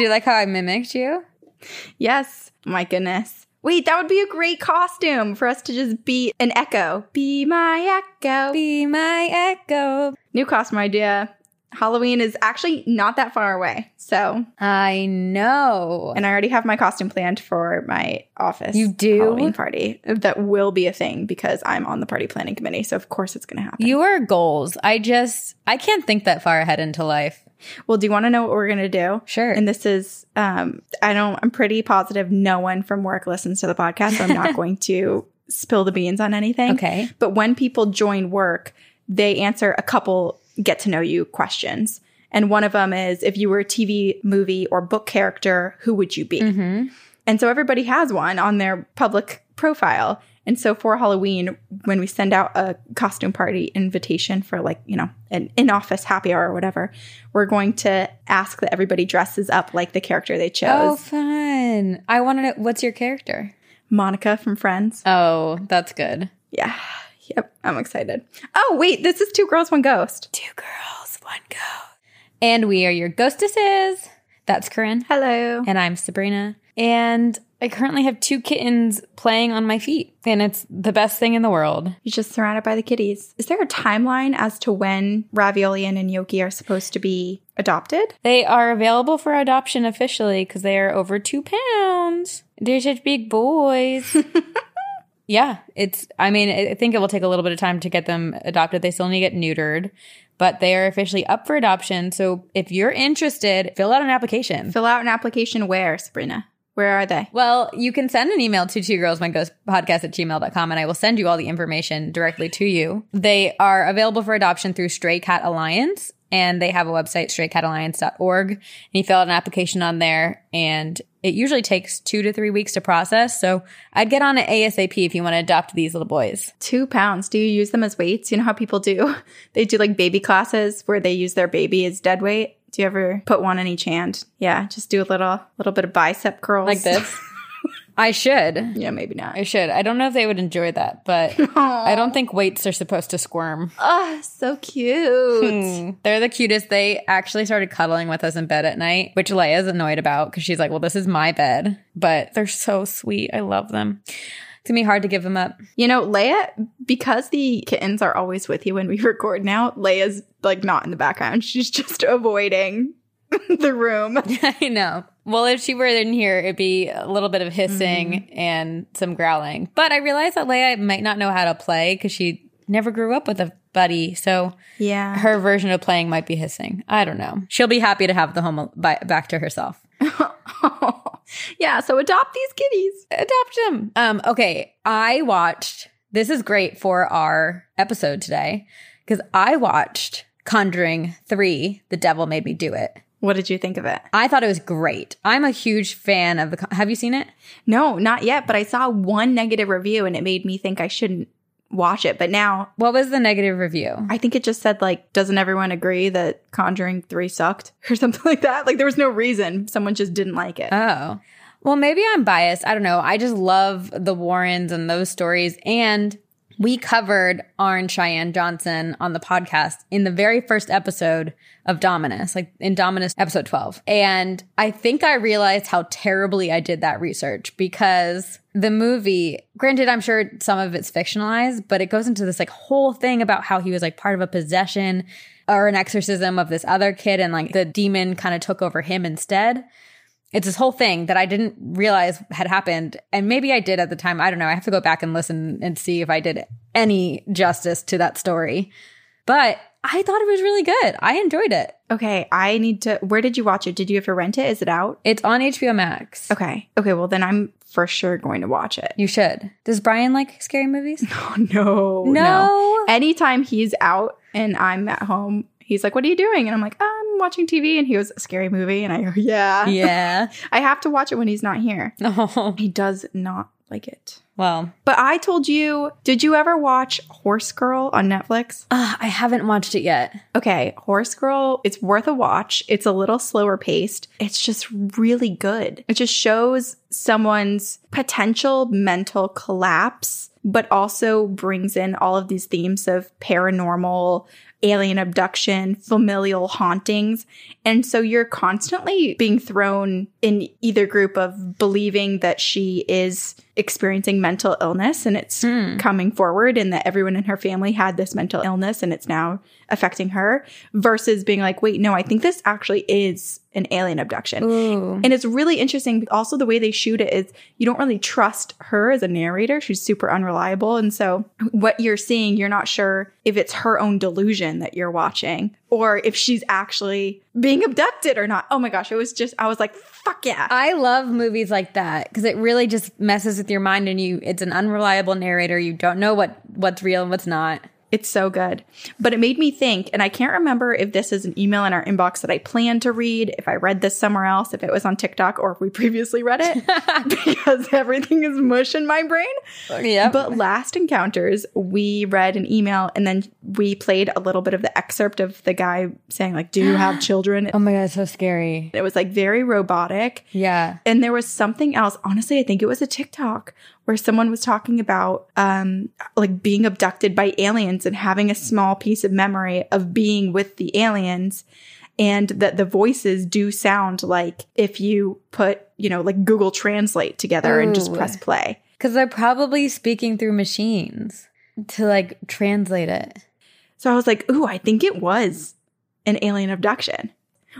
You like how I mimicked you? Yes. My goodness. Wait, that would be a great costume for us to just be an echo. Be my echo. Be my echo. New costume idea. Halloween is actually not that far away. So, I know. and I already have my costume planned for my office. You do? Halloween party. That will be a thing because I'm on the party planning committee. So, of course, it's going to happen. Your goals. I just, I can't think that far ahead into life. Well, do you want to know what we're going to do? Sure. And this is, um, I don't, I'm pretty positive no one from work listens to the podcast. So I'm not going to spill the beans on anything. Okay. But when people join work, they answer a couple get to know you questions. And one of them is if you were a TV, movie, or book character, who would you be? Mm-hmm. And so everybody has one on their public profile. And so for Halloween, when we send out a costume party invitation for like, you know, an in office happy hour or whatever, we're going to ask that everybody dresses up like the character they oh, chose. Oh, fun. I want to know what's your character? Monica from Friends. Oh, that's good. Yeah. Yep. I'm excited. Oh, wait, this is Two Girls, One Ghost. Two girls, one ghost. And we are your ghostesses. That's Corinne. Hello. And I'm Sabrina. And I currently have two kittens playing on my feet. And it's the best thing in the world. You're just surrounded by the kitties. Is there a timeline as to when Ravioli and Yoki are supposed to be adopted? They are available for adoption officially because they are over two pounds. They're such big boys. yeah, it's, I mean, I think it will take a little bit of time to get them adopted. They still need to get neutered, but they are officially up for adoption. So if you're interested, fill out an application. Fill out an application where, Sabrina? Where are they? Well, you can send an email to two girls one ghost podcast at gmail.com and I will send you all the information directly to you. They are available for adoption through Stray Cat Alliance and they have a website, straycatalliance.org. And you fill out an application on there and it usually takes two to three weeks to process. So I'd get on it ASAP if you want to adopt these little boys. Two pounds. Do you use them as weights? You know how people do? They do like baby classes where they use their baby as dead weight. Do you ever put one in each hand? Yeah, just do a little little bit of bicep curls Like this. I should. yeah, maybe not. I should. I don't know if they would enjoy that, but I don't think weights are supposed to squirm. Oh, so cute. Hmm. They're the cutest. They actually started cuddling with us in bed at night, which Leia's annoyed about because she's like, well, this is my bed. But they're so sweet. I love them. It's gonna be hard to give them up. You know, Leia, because the kittens are always with you when we record now, Leia's like not in the background. She's just avoiding the room. I know. Well, if she were in here, it'd be a little bit of hissing mm-hmm. and some growling. But I realized that Leia might not know how to play because she never grew up with a buddy. So Yeah. her version of playing might be hissing. I don't know. She'll be happy to have the home by, back to herself. yeah, so adopt these kitties. adopt them. Um, okay, I watched. This is great for our episode today because I watched Conjuring Three. The Devil Made Me Do It. What did you think of it? I thought it was great. I'm a huge fan of the. Have you seen it? No, not yet, but I saw one negative review and it made me think I shouldn't watch it. But now What was the negative review? I think it just said like, doesn't everyone agree that Conjuring 3 sucked or something like that? Like there was no reason. Someone just didn't like it. Oh. Well, maybe I'm biased. I don't know. I just love the Warrens and those stories. And we covered Arne Cheyenne Johnson on the podcast in the very first episode of Dominus, like in Dominus episode 12. And I think I realized how terribly I did that research because the movie, granted, I'm sure some of it's fictionalized, but it goes into this like whole thing about how he was like part of a possession or an exorcism of this other kid and like the demon kind of took over him instead it's this whole thing that I didn't realize had happened. And maybe I did at the time. I don't know. I have to go back and listen and see if I did any justice to that story. But I thought it was really good. I enjoyed it. Okay, I need to. Where did you watch it? Did you ever rent it? Is it out? It's on HBO Max. Okay. Okay, well, then I'm for sure going to watch it. You should. Does Brian like scary movies? Oh, no. No. Anytime he's out and I'm at home, he's like, What are you doing? And I'm like, I'm watching TV. And he goes, A scary movie. And I go, Yeah. Yeah. I have to watch it when he's not here. Oh, He does not like it. well, But I told you, did you ever watch Horse Girl on Netflix? uh, I haven't watched it yet. Okay, Horse Girl, it's worth a watch. It's a little slower paced. It's just really good. It just shows someone's potential mental collapse, but also brings in all of these themes of paranormal, alien abduction, familial hauntings. And so you're constantly being thrown in either group of believing that she is experiencing mental illness and it's hmm. coming forward and that everyone in her family had this mental illness and it's now affecting her versus being like, wait, no, I think this actually is an alien abduction. Ooh. And it's really interesting. Also, the way they shoot it is you don't really trust her as a narrator. She's super unreliable. And so, what you're seeing, you're not sure if it's her own delusion that you're watching or if she's actually being abducted or not. Oh my gosh. It was just, I was like, fuck yeah. I love movies like that because it really just messes with your mind and you it's an unreliable narrator. You don't know what what's real and what's not. It's so good. But it made me think, and I can't remember if this is an email in our inbox that I planned to read, if I read this somewhere else, if it was on TikTok, or if we previously read it, because everything is mush in my brain. Yeah. But last encounters, we read an email and then we played a little bit of the excerpt of the guy saying, like, do you have children? oh my god, it's so scary. It was like very robotic. Yeah. And there was something else. Honestly, I think it was a TikTok where someone was talking about um like being abducted by aliens and having a small piece of memory of being with the aliens and that the voices do sound like if you put, you know, like Google Translate together and just press play. Because they're probably speaking through machines to like translate it. So I was like, "Ooh, I think it was an alien abduction."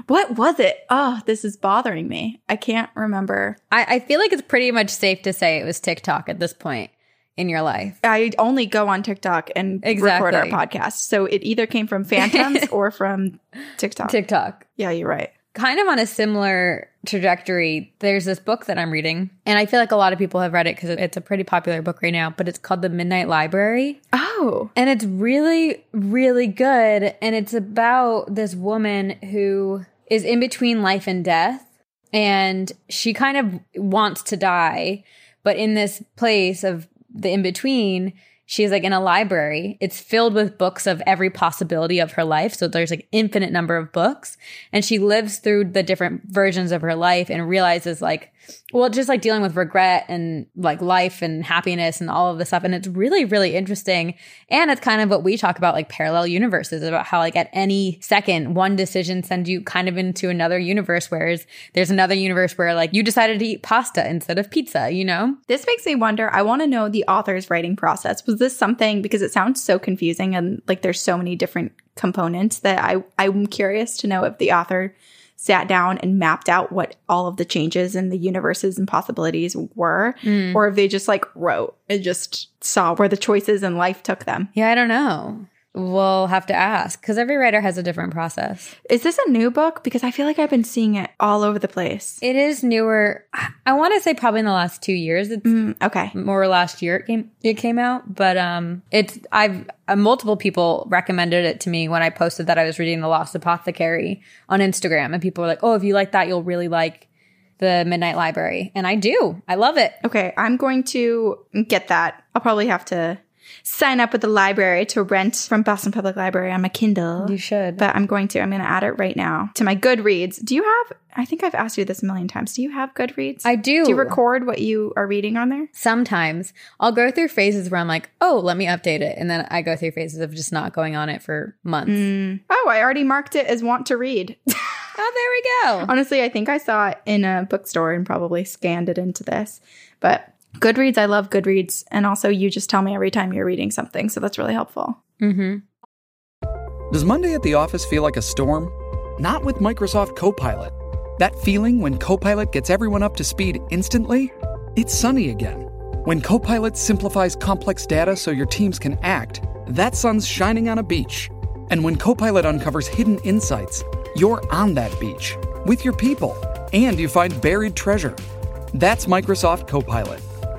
What was it? Oh, this is bothering me. I can't remember. I, I feel like it's pretty much safe to say it was TikTok at this point in your life. I only go on TikTok and record our podcast. So it either came from Phantoms or from TikTok. TikTok. yeah, you're right. Kind of on a similar trajectory, there's this book that I'm reading, and I feel like a lot of people have read it because it's a pretty popular book right now, but it's called The Midnight Library. Oh, And it's really, really good. And it's about this woman who is in between life and death. And she kind of wants to die. But in this place of the in between, she's like in a library. It's filled with books of every possibility of her life. So there's like infinite number of books. And she lives through the different versions of her life and realizes like, well, just like dealing with regret and like life and happiness and all of this stuff. And it's really, really interesting. And it's kind of what we talk about, like parallel universes, about how like at any second, one decision sends you kind of into another universe, whereas there's another universe where like you decided to eat pasta instead of pizza, you know? this makes me wonder. I want to know the author's writing process. Was this something because it sounds so confusing and like there's so many different components that I I'm curious to know if the author sat down and mapped out what all of the changes in the universes and possibilities were hmm. or if they just like wrote and just saw where the choices in life took them. Yeah, I don't know. We'll have to ask because every writer has a different process. Is this a new book? Because I feel like I've been seeing it all over the place. It is newer. I- want to say probably in the last two years. It's Mm, okay. more last year it came it came out, but um, it's I've uh, multiple people recommended it to me when I posted that I was reading The Lost Apothecary on Instagram, and people were like, "Oh, if you like that, you'll really like the Midnight Library," and I do. I love it. Okay. I'm going to get that. I'll probably have to sign up with the library to rent from Boston Public Library on my Kindle. You should. But I'm going to. I'm going to add it right now to my Goodreads. Do you have? I think I've asked you this a million times. Do you have Goodreads? I do. Do you record what you are reading on there? Sometimes I'll go through phases where I'm like, "Oh, let me update it," and then I go through phases of just not going on it for months. Mm. Oh, I already marked it as want to read. Oh, there we go. Honestly, I think I saw it in a bookstore and probably scanned it into this. But Goodreads, I love Goodreads. And also, you just tell me every time you're reading something. So that's really helpful. Mm-hmm. Does Monday at the office feel like a storm? Not with Microsoft Copilot. That feeling when Copilot gets everyone up to speed instantly? It's sunny again. When Copilot simplifies complex data so your teams can act, that sun's shining on a beach. And when Copilot uncovers hidden insights, you're on that beach with your people and you find buried treasure. That's Microsoft Copilot.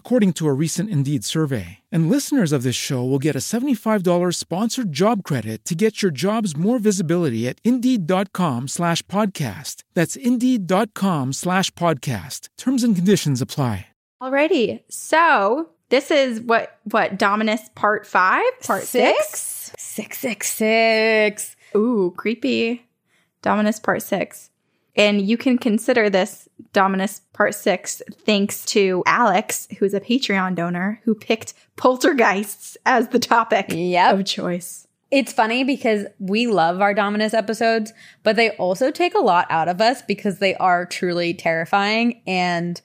according to a recent Indeed survey. And listeners of this show will get a $75 sponsored job credit to get your jobs more visibility at Indeed.com slash podcast. That's Indeed.com slash podcast. Terms and conditions apply. Alrighty. So this is what what Dominus part five? Part six? Six, six, six. Ooh, creepy. Dominus part six. And you can consider this Dominus part six thanks to Alex, who's a Patreon donor, who picked poltergeists as the topic Yep. of choice. It's funny because we love our Dominus episodes, but they also take a lot out of us because they are truly terrifying. And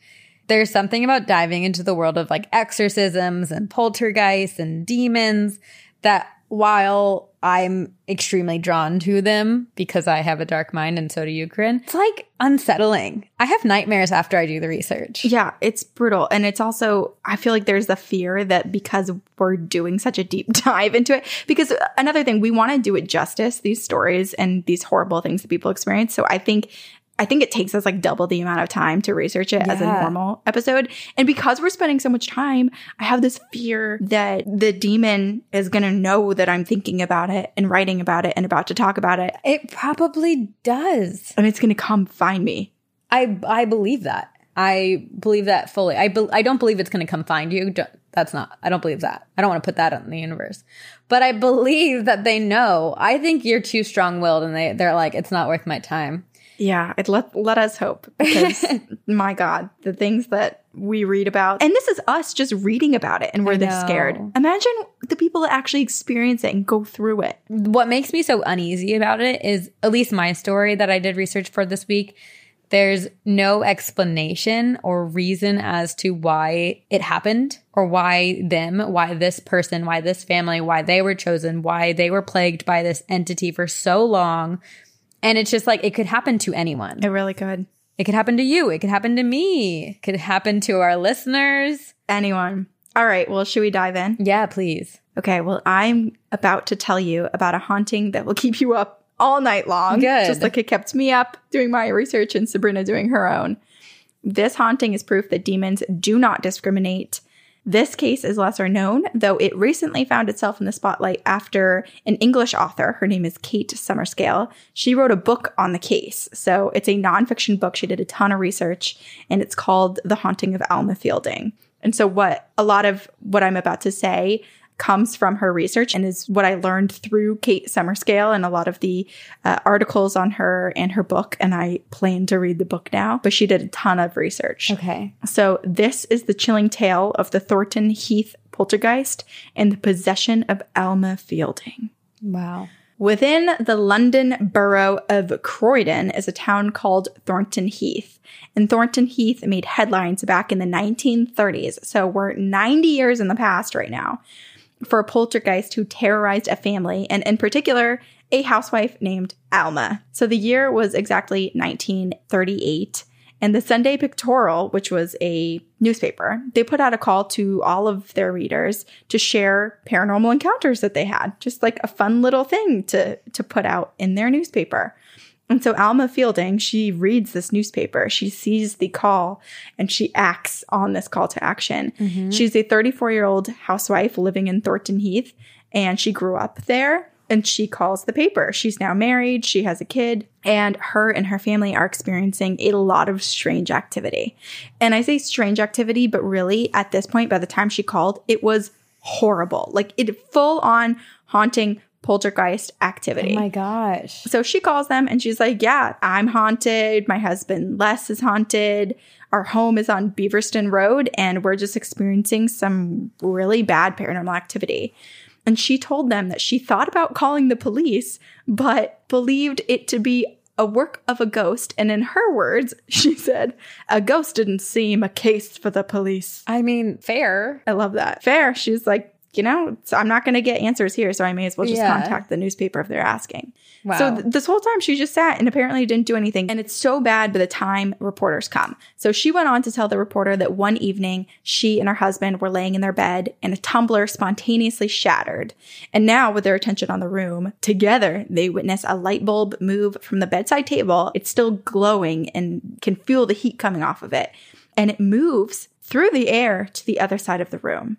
there's something about diving into the world of like exorcisms and poltergeists and demons that while I'm extremely drawn to them because I have a dark mind and so do you, Corinne, it's like unsettling. I have nightmares after I do the research. Yeah, it's brutal. And it's also, I feel like there's the fear that because we're doing such a deep dive into it, because another thing, we want to do it justice, these stories and these horrible things that people experience. So I think I think it takes us like double the amount of time to research it as a normal episode. And because we're spending so much time, I have this fear that the demon is going to know that I'm thinking about it and writing about it and about to talk about it. It probably does. And it's going to come find me. I I believe that. I believe that fully. I be, I don't believe it's going to come find you. Don't- That's not. I don't believe that. I don't want to put that in the universe. But I believe that they know. I think you're too strong-willed, and they they're like, it's not worth my time. Yeah, it let let us hope because my God, the things that we read about, and this is us just reading about it, and we're this scared. Imagine the people that actually experience it and go through it. What makes me so uneasy about it is, at least my story that I did research for this week. There's no explanation or reason as to why it happened or why them, why this person, why this family, why they were chosen, why they were plagued by this entity for so long. And it's just like it could happen to anyone. It really could. It could happen to you. It could happen to me. It could happen to our listeners. Anyone. All right. Well, should we dive in? Yeah, please. Okay. Well, I'm about to tell you about a haunting that will keep you up all night long. Good. Just like it kept me up doing my research and Sabrina doing her own. This haunting is proof that demons do not discriminate. This case is lesser known, though it recently found itself in the spotlight after an English author, her name is Kate Summerscale, she wrote a book on the case. So it's a nonfiction book. She did a ton of research, and it's called The Haunting of Alma Fielding. And so, what a lot of what I'm about to say comes from her research and is what I learned through Kate Summerscale and a lot of the uh, articles on her and her book. And I plan to read the book now, but she did a ton of research. Okay. So, this is the chilling tale of the Thornton Heath poltergeist and the possession of Alma Fielding. Wow. Within the London borough of Croydon is a town called Thornton Heath. And Thornton Heath made headlines back in the 1930s. So we're 90 years in the past right now for a poltergeist who terrorized a family, and in particular, a housewife named Alma. So the year was exactly 1938. And the Sunday Pictorial, which was a newspaper, they put out a call to all of their readers to share paranormal encounters that they had, just like a fun little thing to, to put out in their newspaper. And so Alma Fielding, she reads this newspaper, she sees the call, and she acts on this call to action. Mm-hmm. She's a 34 year old housewife living in Thornton Heath, and she grew up there. and she calls the paper. She's now married, she has a kid, and her and her family are experiencing a lot of strange activity. And I say strange activity, but really at this point, by the time she called, it was horrible. Like it full on haunting poltergeist oh activity. Oh my gosh. So she calls them and she's like, Yeah, I'm haunted. My husband Les is haunted. Our home is on Beverstone Road and we're just experiencing some really bad paranormal activity. And she told them that she thought about calling the police, but believed it to be a work of a ghost. And in her words, she said, A ghost didn't seem a case for the police. I mean, fair. I love that. Fair. She's like, you know, so I'm not going to get answers here, so I may as well just Yeah. contact the newspaper if they're asking. Wow. So th- this whole time she just sat and apparently didn't do anything. And it's so bad by the time reporters come. So she went on to tell the reporter that one evening she and her husband were laying in their bed and a tumbler spontaneously shattered. And now with their attention on the room, together they witness a light bulb move from the bedside table. It's still glowing and can feel the heat coming off of it. And it moves through the air to the other side of the room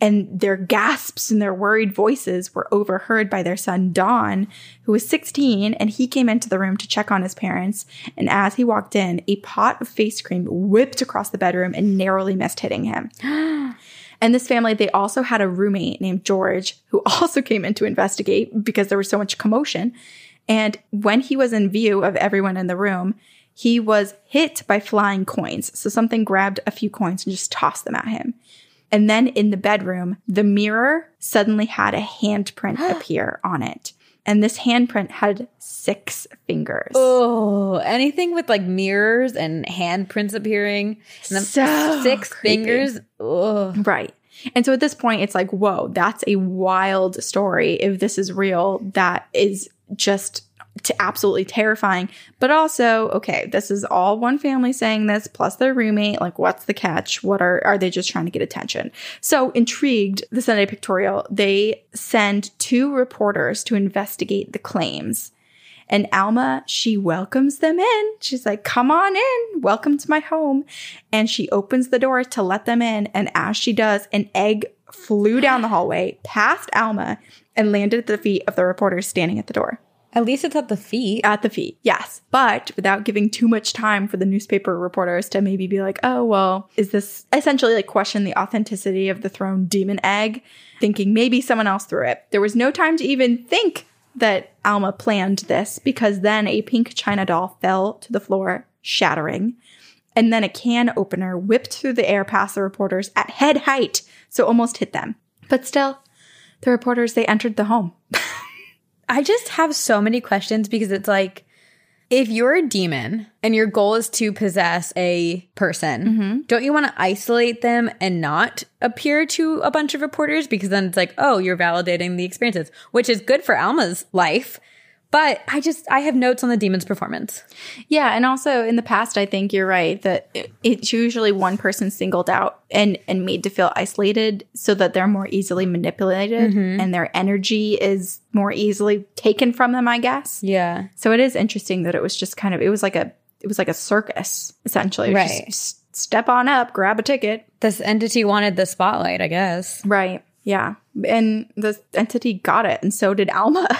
and their gasps and their worried voices were overheard by their son Don, who was 16, and he came into the room to check on his parents. And as he walked in, a pot of face cream whipped across the bedroom and narrowly missed hitting him. and this family, they also had a roommate named George, who also came in to investigate because there was so much commotion. And when he was in view of everyone in the room, he was hit by flying coins. So something grabbed a few coins and just tossed them at him. And then in the bedroom, the mirror suddenly had a handprint appear on it. And this handprint had six fingers. Oh, anything with like mirrors and handprints appearing, and So six creepy. fingers. Oh, Right. And so at this point, it's like, whoa, that's a wild story. If this is real, that is just t- absolutely terrifying. But also, okay, this is all one family saying this, plus their roommate. Like, what's the catch? What are are they just trying to get attention? So intrigued, the Sunday Pictorial they send two reporters to investigate the claims. And Alma, she welcomes them in. She's like, come on in. Welcome to my home. And she opens the door to let them in. And as she does, an egg flew down the hallway past Alma and landed at the feet of the reporters standing at the door. At least it's at the feet. At the feet, yes. But without giving too much time for the newspaper reporters to maybe be like, oh, well, is this essentially like question the authenticity of the thrown demon egg? Thinking maybe someone else threw it. There was no time to even think that Alma planned this because then a pink china doll fell to the floor, shattering. And then a can opener whipped through the air past the reporters at head height, so almost hit them. But still, the reporters, they entered the home. I just have so many questions because it's like, if you're a demon and your goal is to possess a person, mm-hmm. don't you want to isolate them and not appear to a bunch of reporters? Because then it's like, oh, you're validating the experiences, which is good for Alma's life. But I just, I have notes on the demon's performance. Yeah, and also in the past, I think you're right that it- it's usually one person singled out and and made to feel isolated, so that they're more easily manipulated mm-hmm. and their energy is more easily taken from them. I guess. Yeah. So it is interesting that it was just kind of it was like a it was like a circus essentially. Was just Right. step on up, grab a ticket. This entity wanted the spotlight, I guess. Right. Yeah. And the entity got it, and so did Alma.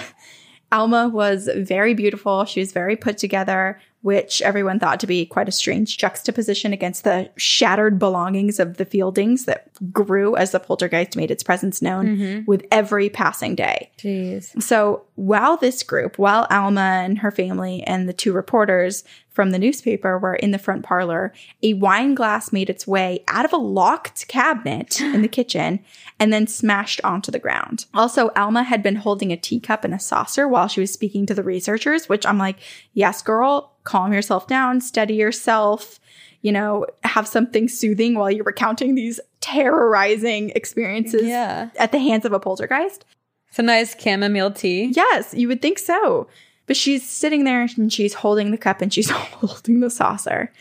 Alma was very beautiful. She was very put together, which everyone thought to be quite a strange juxtaposition against the shattered belongings of the Fieldings that grew as the poltergeist made its presence known mm-hmm. with every passing day. Jeez. So while this group, while Alma and her family and the two reporters from the newspaper were in the front parlor, a wine glass made its way out of a locked cabinet in the kitchen and then smashed onto the ground. Also, Alma had been holding a teacup and a saucer while she was speaking to the researchers, which I'm like, yes, girl, calm yourself down, steady yourself. You know, have something soothing while you're recounting these terrorizing experiences Yeah. at the hands of a poltergeist. Some nice chamomile tea. Yes, you would think so. But she's sitting there and she's holding the cup and she's holding the saucer.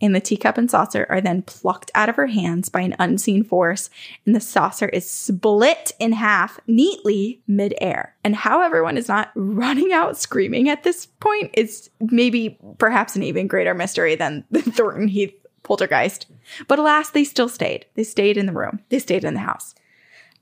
And the teacup and saucer are then plucked out of her hands by an unseen force, and the saucer is split in half neatly midair. And how everyone is not running out screaming at this point is maybe perhaps an even greater mystery than the Thornton Heath poltergeist. But alas, they still stayed. They stayed in the room, they stayed in the house.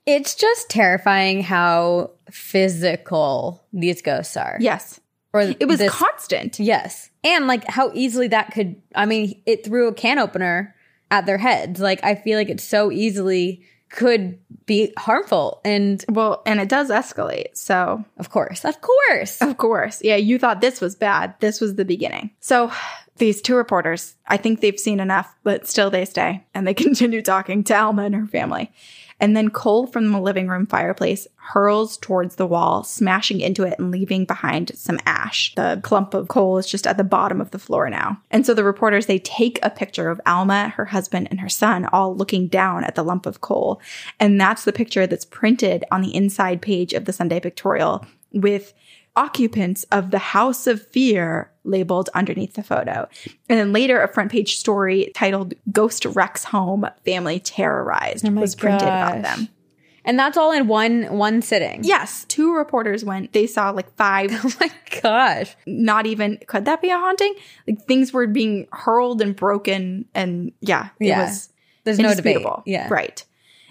It's just terrifying how physical these ghosts are. Yes. Or It was constant. Yes. And like how easily that could, I mean, it threw a can opener at their heads. Like I feel like it so easily could be harmful. And Well, and it does escalate. So, of course, of course. of course. Yeah, you thought this was bad. This was the beginning. So, these two reporters, I think they've seen enough, but still they stay and they continue talking to Alma and her family. And then coal from the living room fireplace hurls towards the wall, smashing into it and leaving behind some ash. The clump of coal is just at the bottom of the floor now. And so the reporters, they take a picture of Alma, her husband, and her son all looking down at the lump of coal. And that's the picture that's printed on the inside page of the Sunday Pictorial with occupants of the House of Fear labeled underneath the photo. And then later, a front page story titled Ghost Wrecks Home Family Terrorized oh was printed about them. And that's all in one one sitting. Yes, two reporters went. They saw like five, Oh my gosh. not even, could that be a haunting? Like things were being hurled and broken. And yeah, it Yeah. was There's no debate. Yeah. Right.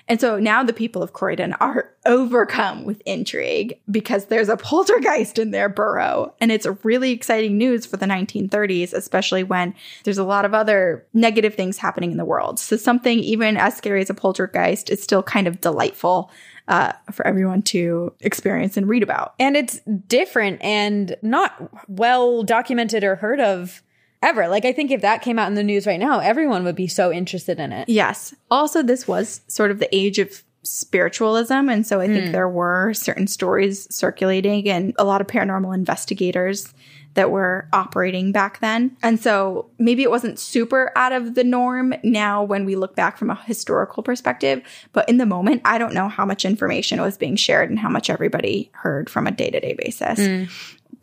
And so now the people of Croydon are overcome with intrigue because there's a poltergeist in their borough. And it's really exciting news for the 1930s, especially when there's a lot of other negative things happening in the world. So something even as scary as a poltergeist is still kind of delightful uh, for everyone to experience and read about. And it's different and not well documented or heard of ever. Like I think if that came out in the news right now, everyone would be so interested in it. Yes. Also, this was sort of the age of spiritualism. And so I think hmm. there were certain stories circulating and a lot of paranormal investigators that were operating back then. And so maybe it wasn't super out of the norm now when we look back from a historical perspective. But in the moment, I don't know how much information was being shared and how much everybody heard from a day to day basis. Hmm.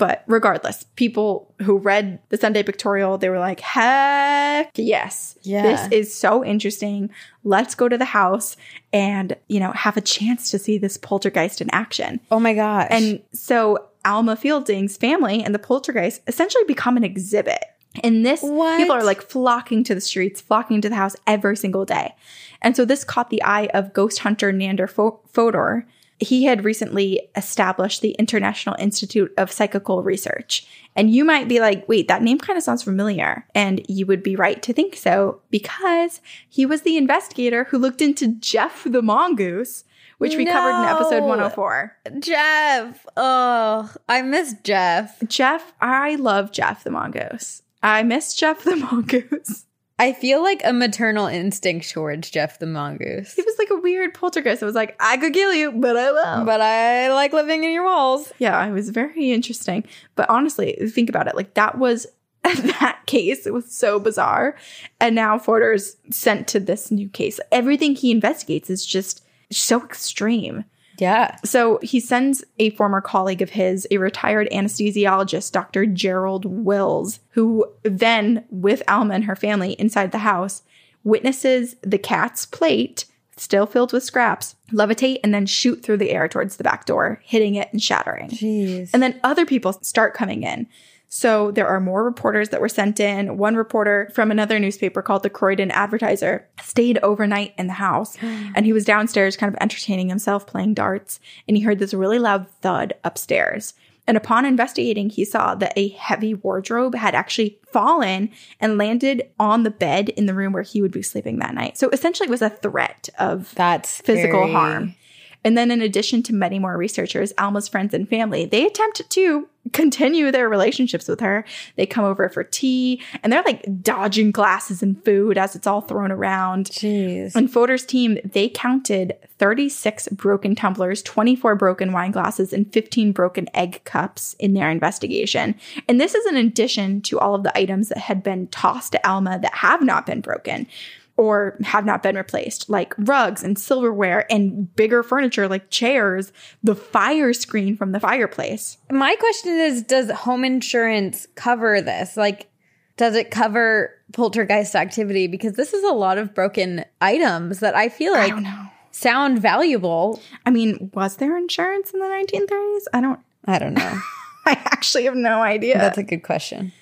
But regardless, people who read the Sunday Pictorial, they were like, heck yes. Yeah. This is so interesting. Let's go to the house and, you know, have a chance to see this poltergeist in action. Oh my gosh. And so Alma Fielding's family and the poltergeist essentially become an exhibit. And this, What? people are like flocking to the streets, flocking to the house every single day. And so this caught the eye of ghost hunter Nandor Fo- Fodor. He had recently established the International Institute of Psychical Research. And you might be like, wait, that name kind of sounds familiar. And you would be right to think so because he was the investigator who looked into Jeff the Mongoose, which we covered in episode 104. Jeff. Oh, I miss Jeff. Jeff, I love Jeff the Mongoose. I miss Jeff the Mongoose. I feel like a maternal instinct towards Jeff the mongoose. He was like a weird poltergeist. It was like, I could kill you, but I won't. But I like living in your walls. yeah, it was very interesting. But honestly, think about it. Like that was that case. It was so bizarre. And now Fodor's sent to this new case. Everything he investigates is just so extreme. Yeah. So he sends a former colleague of his, a retired anesthesiologist, Dr. Gerald Wills, who then, with Alma and her family inside the house, witnesses the cat's plate, still filled with scraps, levitate and then shoot through the air towards the back door, hitting it and shattering. Jeez. And then other people start coming in. So there are more reporters that were sent in. One reporter from another newspaper called the Croydon Advertiser stayed overnight in the house hmm. and he was downstairs kind of entertaining himself playing darts and he heard this really loud thud upstairs. And upon investigating, he saw that a heavy wardrobe had actually fallen and landed on the bed in the room where he would be sleeping that night. So essentially, it was a threat of That's physical scary. harm. And then, in addition to many more researchers, Alma's friends and family, they attempt to continue their relationships with her. They come over for tea and they're like dodging glasses and food as it's all thrown around. Jeez. And Fodor's team, they counted 36 broken tumblers, 24 broken wine glasses, and 15 broken egg cups in their investigation. And this is in addition to all of the items that had been tossed to Alma that have not been broken or have not been replaced, like rugs and silverware and bigger furniture like chairs, the fire screen from the fireplace. My question is Does home insurance cover this? Like, does it cover poltergeist activity? Because this is a lot of broken items that I feel like don't sound valuable. I mean, was there insurance in the 1930s? I don't, I don't know. I actually have no idea. That's a good question.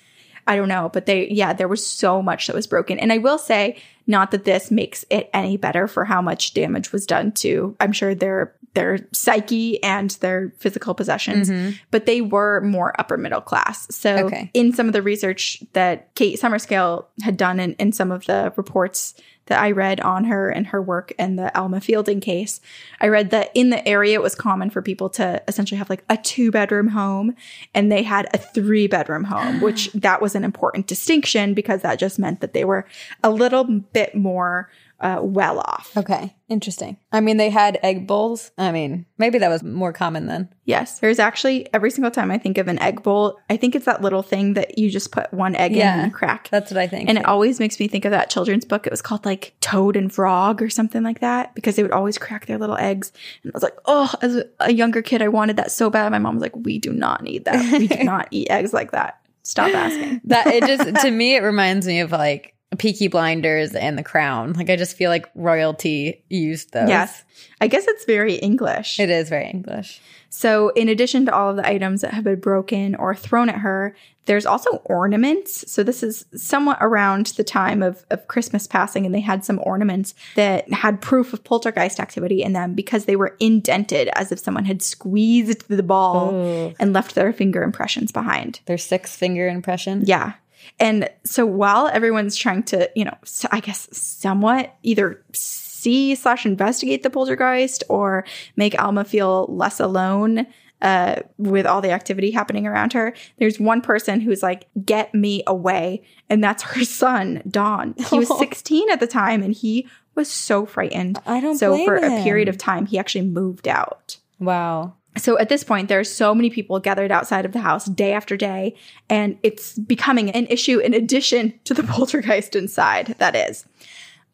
I don't know, but they, yeah, there was so much that was broken. And I will say, Not that this makes it any better for how much damage was done to, I'm sure their their psyche and their physical possessions, mm-hmm. but they were more upper middle class. So Okay. in some of the research that Kate Summerscale had done in, in some of the reports that I read on her and her work in the Alma Fielding case, I read that in the area it was common for people to essentially have like a two bedroom home and they had a three bedroom home, which that was an important distinction because that just meant that they were a little bit more uh, well off. Okay. Interesting. I mean, they had egg bowls. I mean, maybe that was more common then. Yes. There's actually every single time I think of an egg bowl, I think it's that little thing that you just put one egg in Yeah. and crack. That's what I think. And it always makes me think of that children's book. It was called like Toad and Frog or something like that because they would always crack their little eggs. And I was like, oh, as a- a younger kid, I wanted that so bad. My mom was like, we do not need that. We do not eat eggs like that. Stop asking. that it just to me it reminds me of like Peaky Blinders and The Crown. Like I just feel like royalty used those. Yes. I guess it's very English. It is very English. So, in addition to all of the items that have been broken or thrown at her, there's also ornaments. So, this is somewhat around the time of, of Christmas passing, and they had some ornaments that had proof of poltergeist activity in them because they were indented as if someone had squeezed the ball Ooh. and left their finger impressions behind. Their six finger impression. Yeah. And so while everyone's trying to, you know, I guess somewhat either see slash investigate the poltergeist or make Alma feel less alone uh, with all the activity happening around her, there's one person who's like, get me away. And that's her son, Don. He was 16 at the time and he was so frightened. I don't So for a period of time, he actually moved out. Wow. So at this point, there are so many people gathered outside of the house day after day, and it's becoming an issue in addition to the poltergeist inside, that is.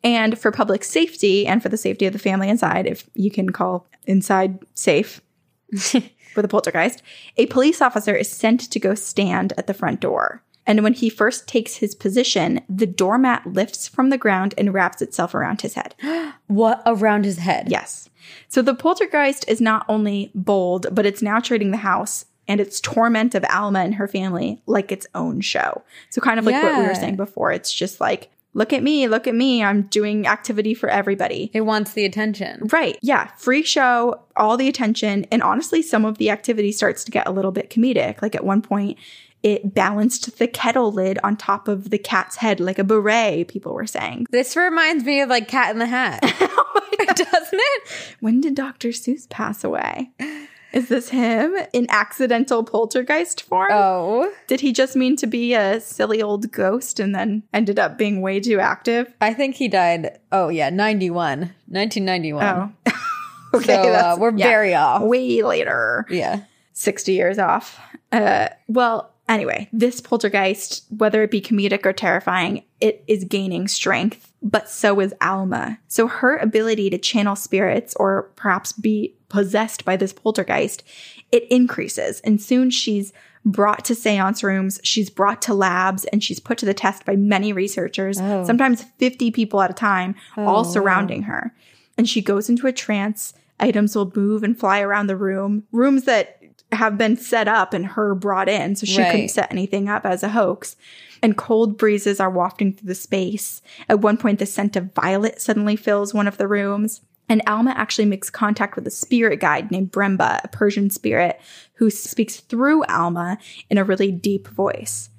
And for public safety and for the safety of the family inside, if you can call inside safe with a poltergeist, a police officer is sent to go stand at the front door. And when he first takes his position, the doormat lifts from the ground and wraps itself around his head. What around his head? Yes. So the poltergeist is not only bold, but it's now treating the house and its torment of Alma and her family like its own show. So kind of like what we were saying before. It's just like, look at me, look at me. I'm doing activity for everybody. It wants the attention. Right. Yeah. Free show, all the attention. And honestly, some of the activity starts to get a little bit comedic. Like at one point, it balanced the kettle lid on top of the cat's head like a beret, people were saying. This reminds me of like Cat in the Hat. Doesn't it? When did Dr. Seuss pass away? Is this him in accidental poltergeist form? Oh. Did he just mean to be a silly old ghost and then ended up being way too active? I think he died. Oh, yeah, 91. 1991. Oh. okay. So, uh, we're very off. Way later. Yeah. 60 years off. Uh, well, anyway, this poltergeist, whether it be comedic or terrifying, it is gaining strength, but so is Alma. So her ability to channel spirits or perhaps be possessed by this poltergeist, it increases. And soon she's brought to seance rooms, she's brought to labs, and she's put to the test by many researchers, Oh. sometimes 50 people at a time, oh, all wow. surrounding her. And she goes into a trance. Items will move and fly around the room, rooms that have been set up and her brought in. So she Right. couldn't set anything up as a hoax. And cold breezes are wafting through the space. At one point, the scent of violet suddenly fills one of the rooms. And Alma actually makes contact with a spirit guide named Bremba, a Persian spirit, who speaks through Alma in a really deep voice.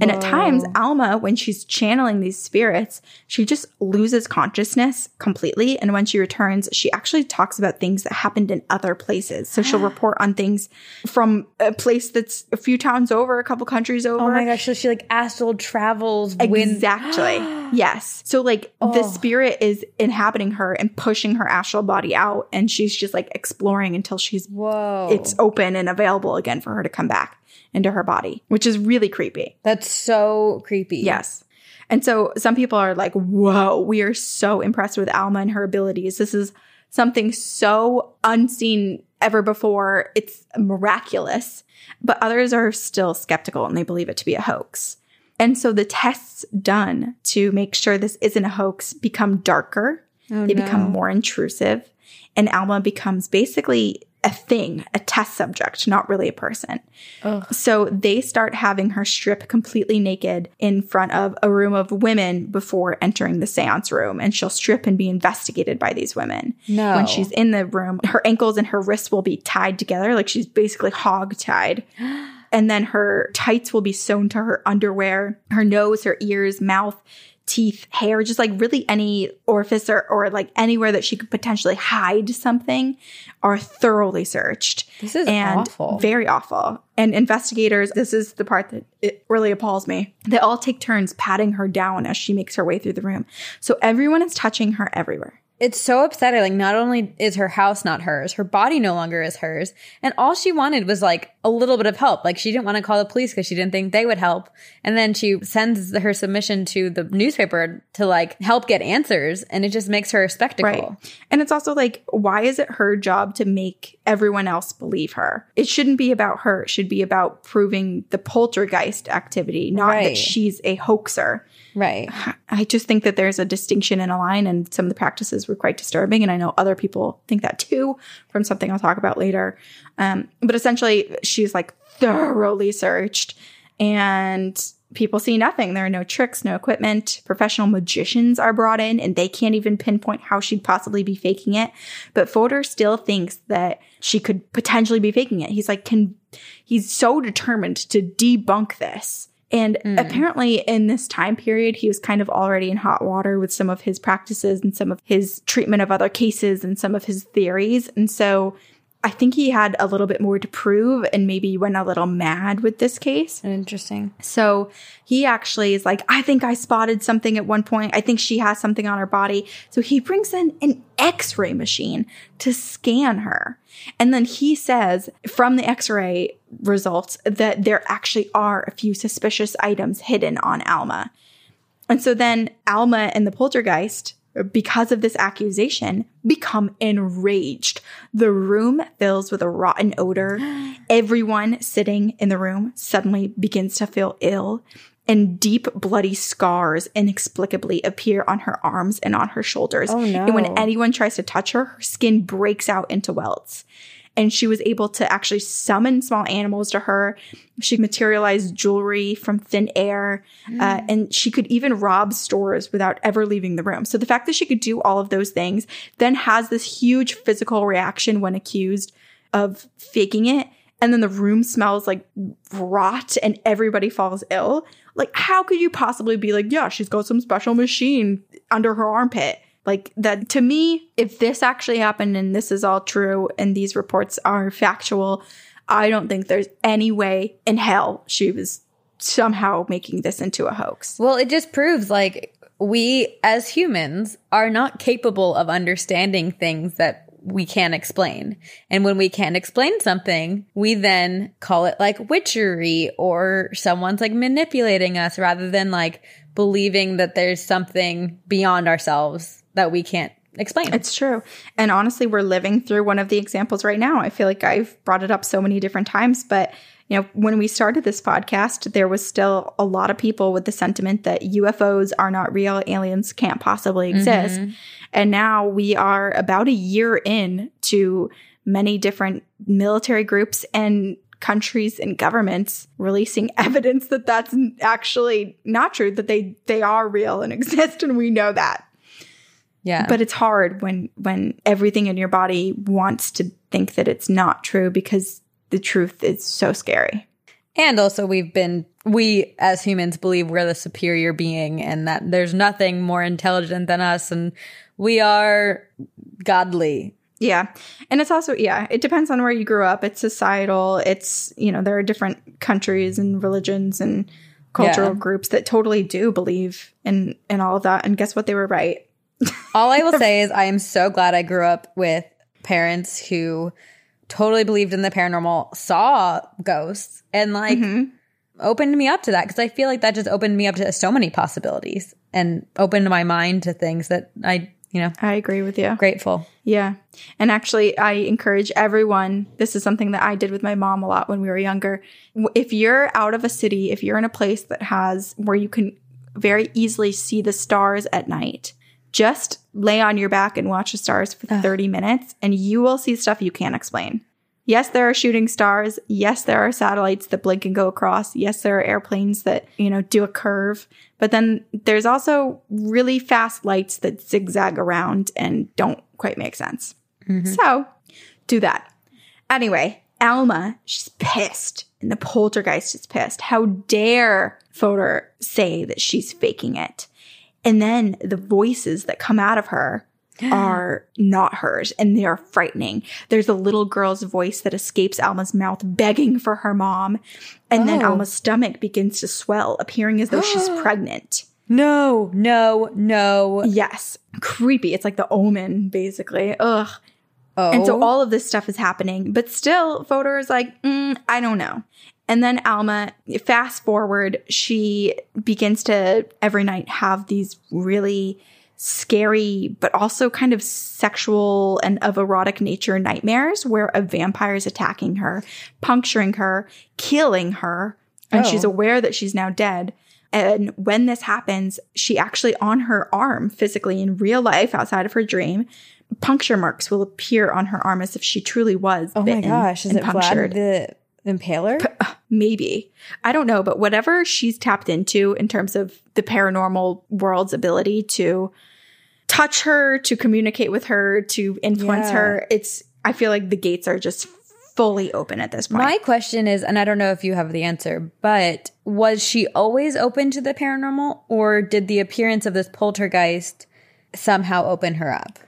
And at times, Alma, when she's channeling these spirits, she just loses consciousness completely. And when she returns, she actually talks about things that happened in other places. So she'll report on things from a place that's a few towns over, a couple countries over. Oh my gosh. So she like astral travels when. Exactly. yes. So like the Oh. spirit is inhabiting her and pushing her astral body out, and she's just like exploring until she's Whoa. it's open and available again for her to come back into her body, which is really creepy. That's so creepy. Yes. And so some people are like, whoa, we are so impressed with Alma and her abilities. This is something so unseen ever before. It's miraculous. But others are still skeptical and they believe it to be a hoax. And so the tests done to make sure this isn't a hoax become darker. Oh, they no. become more intrusive. And Alma becomes basically a thing, a test subject, not really a person. So they start having her strip completely naked in front of a room of women before entering the seance room. And she'll strip and be investigated by these women. No. When she's in the room, her ankles and her wrists will be tied together, like she's basically hog tied. And then her tights will be sewn to her underwear, her nose, her ears, mouth, teeth, hair, just like really any orifice or, or like anywhere that she could potentially hide something are thoroughly searched. This is and awful. Very awful. And investigators, this is the part that it really appalls me. They all take turns patting her down as she makes her way through the room. So everyone is touching her everywhere. It's so upsetting. Like, not only is her house not hers, her body no longer is hers. And all she wanted was like a little bit of help. Like, she didn't want to call the police because she didn't think they would help. And then she sends her submission to the newspaper to like help get answers. And it just makes her a spectacle. Right. And it's also like, why is it her job to make everyone else believe her? It shouldn't be about her. It should be about proving the poltergeist activity, not Right. that she's a hoaxer. Right. I just think that there's a distinction in a line, and some of the practices were quite disturbing. And I know other people think that too, from something I'll talk about later. Um, but essentially, she's like thoroughly searched, and people see nothing. There are no tricks, no equipment. Professional magicians are brought in, and they can't even pinpoint how she'd possibly be faking it. But Fodor still thinks that she could potentially be faking it. He's like, can he's so determined to debunk this. And mm. apparently, in this time period, he was kind of already in hot water with some of his practices and some of his treatment of other cases and some of his theories. And so I think he had a little bit more to prove and maybe went a little mad with this case. Interesting. So he actually is like, I think I spotted something at one point. I think she has something on her body. So he brings in an x ray machine to scan her. And then he says from the x ray results that there actually are a few suspicious items hidden on Alma. And so then Alma and the poltergeist, because of this accusation, become enraged. The room fills with a rotten odor. Everyone sitting in the room suddenly begins to feel ill. And deep bloody scars inexplicably appear on her arms and on her shoulders. Oh, no. And when anyone tries to touch her, her skin breaks out into welts and she was able to actually summon small animals to her. She materialized jewelry from thin air, uh, and she could even rob stores without ever leaving the room. So the fact that she could do all of those things, then has this huge physical reaction when accused of faking it, and then the room smells like rot and everybody falls ill. Like, how could you possibly be like, yeah, she's got some special machine under her armpit? Like that to me, if this actually happened and this is all true and these reports are factual, I don't think there's any way in hell she was somehow making this into a hoax. Well, it just proves like we as humans are not capable of understanding things that we can't explain. And when we can't explain something, we then call it like witchery or someone's like manipulating us rather than like believing that there's something beyond ourselves that we can't explain. It's true. And honestly, we're living through one of the examples right now. I feel like I've brought it up so many different times, but you know, when we started this podcast, there was still a lot of people with the sentiment that UFOs are not real, aliens can't possibly mm-hmm. exist. And now we are about a year in to many different military groups and countries and governments releasing evidence that that's actually not true that they they are real and exist and we know that yeah. but it's hard when when everything in your body wants to think that it's not true because the truth is so scary. And also, we've been, we as humans believe we're the superior being and that there's nothing more intelligent than us and we are godly. yeah. And it's also yeah it depends on where you grew up. It's societal. It's you know there are different countries and religions and cultural Yeah. groups that totally do believe in in all of that. And guess what? They were right All I will say is I am so glad I grew up with parents who totally believed in the paranormal, saw ghosts, and like mm-hmm. opened me up to that because I feel like that just opened me up to so many possibilities and opened my mind to things that I, you know, i agree with you grateful. Yeah. And actually, I encourage everyone. This is something that I did with my mom a lot when we were younger. If you're out of a city, if you're in a place that has where you can very easily see the stars at night, just lay on your back and watch the stars for 30 minutes and you will see stuff you can't explain. Yes, there are shooting stars. Yes, there are satellites that blink and go across. Yes, there are airplanes that, you know, do a curve. But then there's also really fast lights that zigzag around and don't quite make sense. Mm-hmm. So do that. Anyway, Alma, she's pissed. And the poltergeist is pissed. How dare Fodor say that she's faking it? And then the voices that come out of her are not hers and they are frightening. There's a little girl's voice that escapes Alma's mouth begging for her mom. And then Oh. Alma's stomach begins to swell, appearing as though she's pregnant. No, no, no. Yes. Creepy. It's like the omen, basically. Ugh. Oh. And so all of this stuff is happening, but still, Fodor is like, mm, I don't know. And then Alma, fast forward, she begins to every night have these really scary, but also kind of sexual and of erotic nature nightmares where a vampire is attacking her, puncturing her, killing her, and Oh. she's aware that she's now dead. And when this happens, she actually on her arm, physically in real life, outside of her dream, puncture marks will appear on her arm as if she truly was. oh my gosh, is it Vlad the Impaler? Uh, maybe. I don't know, but whatever she's tapped into in terms of the paranormal world's ability to touch her, to communicate with her, to influence Yeah. her, it's, I feel like the gates are just fully open at this point. My question is, and I don't know if you have the answer, but was she always open to the paranormal or did the appearance of this poltergeist somehow open her up?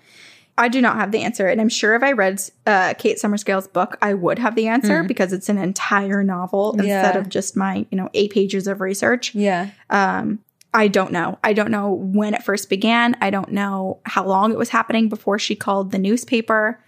I do not have the answer. And I'm sure if I read uh, Kate Summerscale's book, I would have the answer because it's an entire novel instead of just my, you know, eight pages of research. Yeah. Um, I don't know. I don't know when it first began. I don't know how long it was happening before she called the newspaper.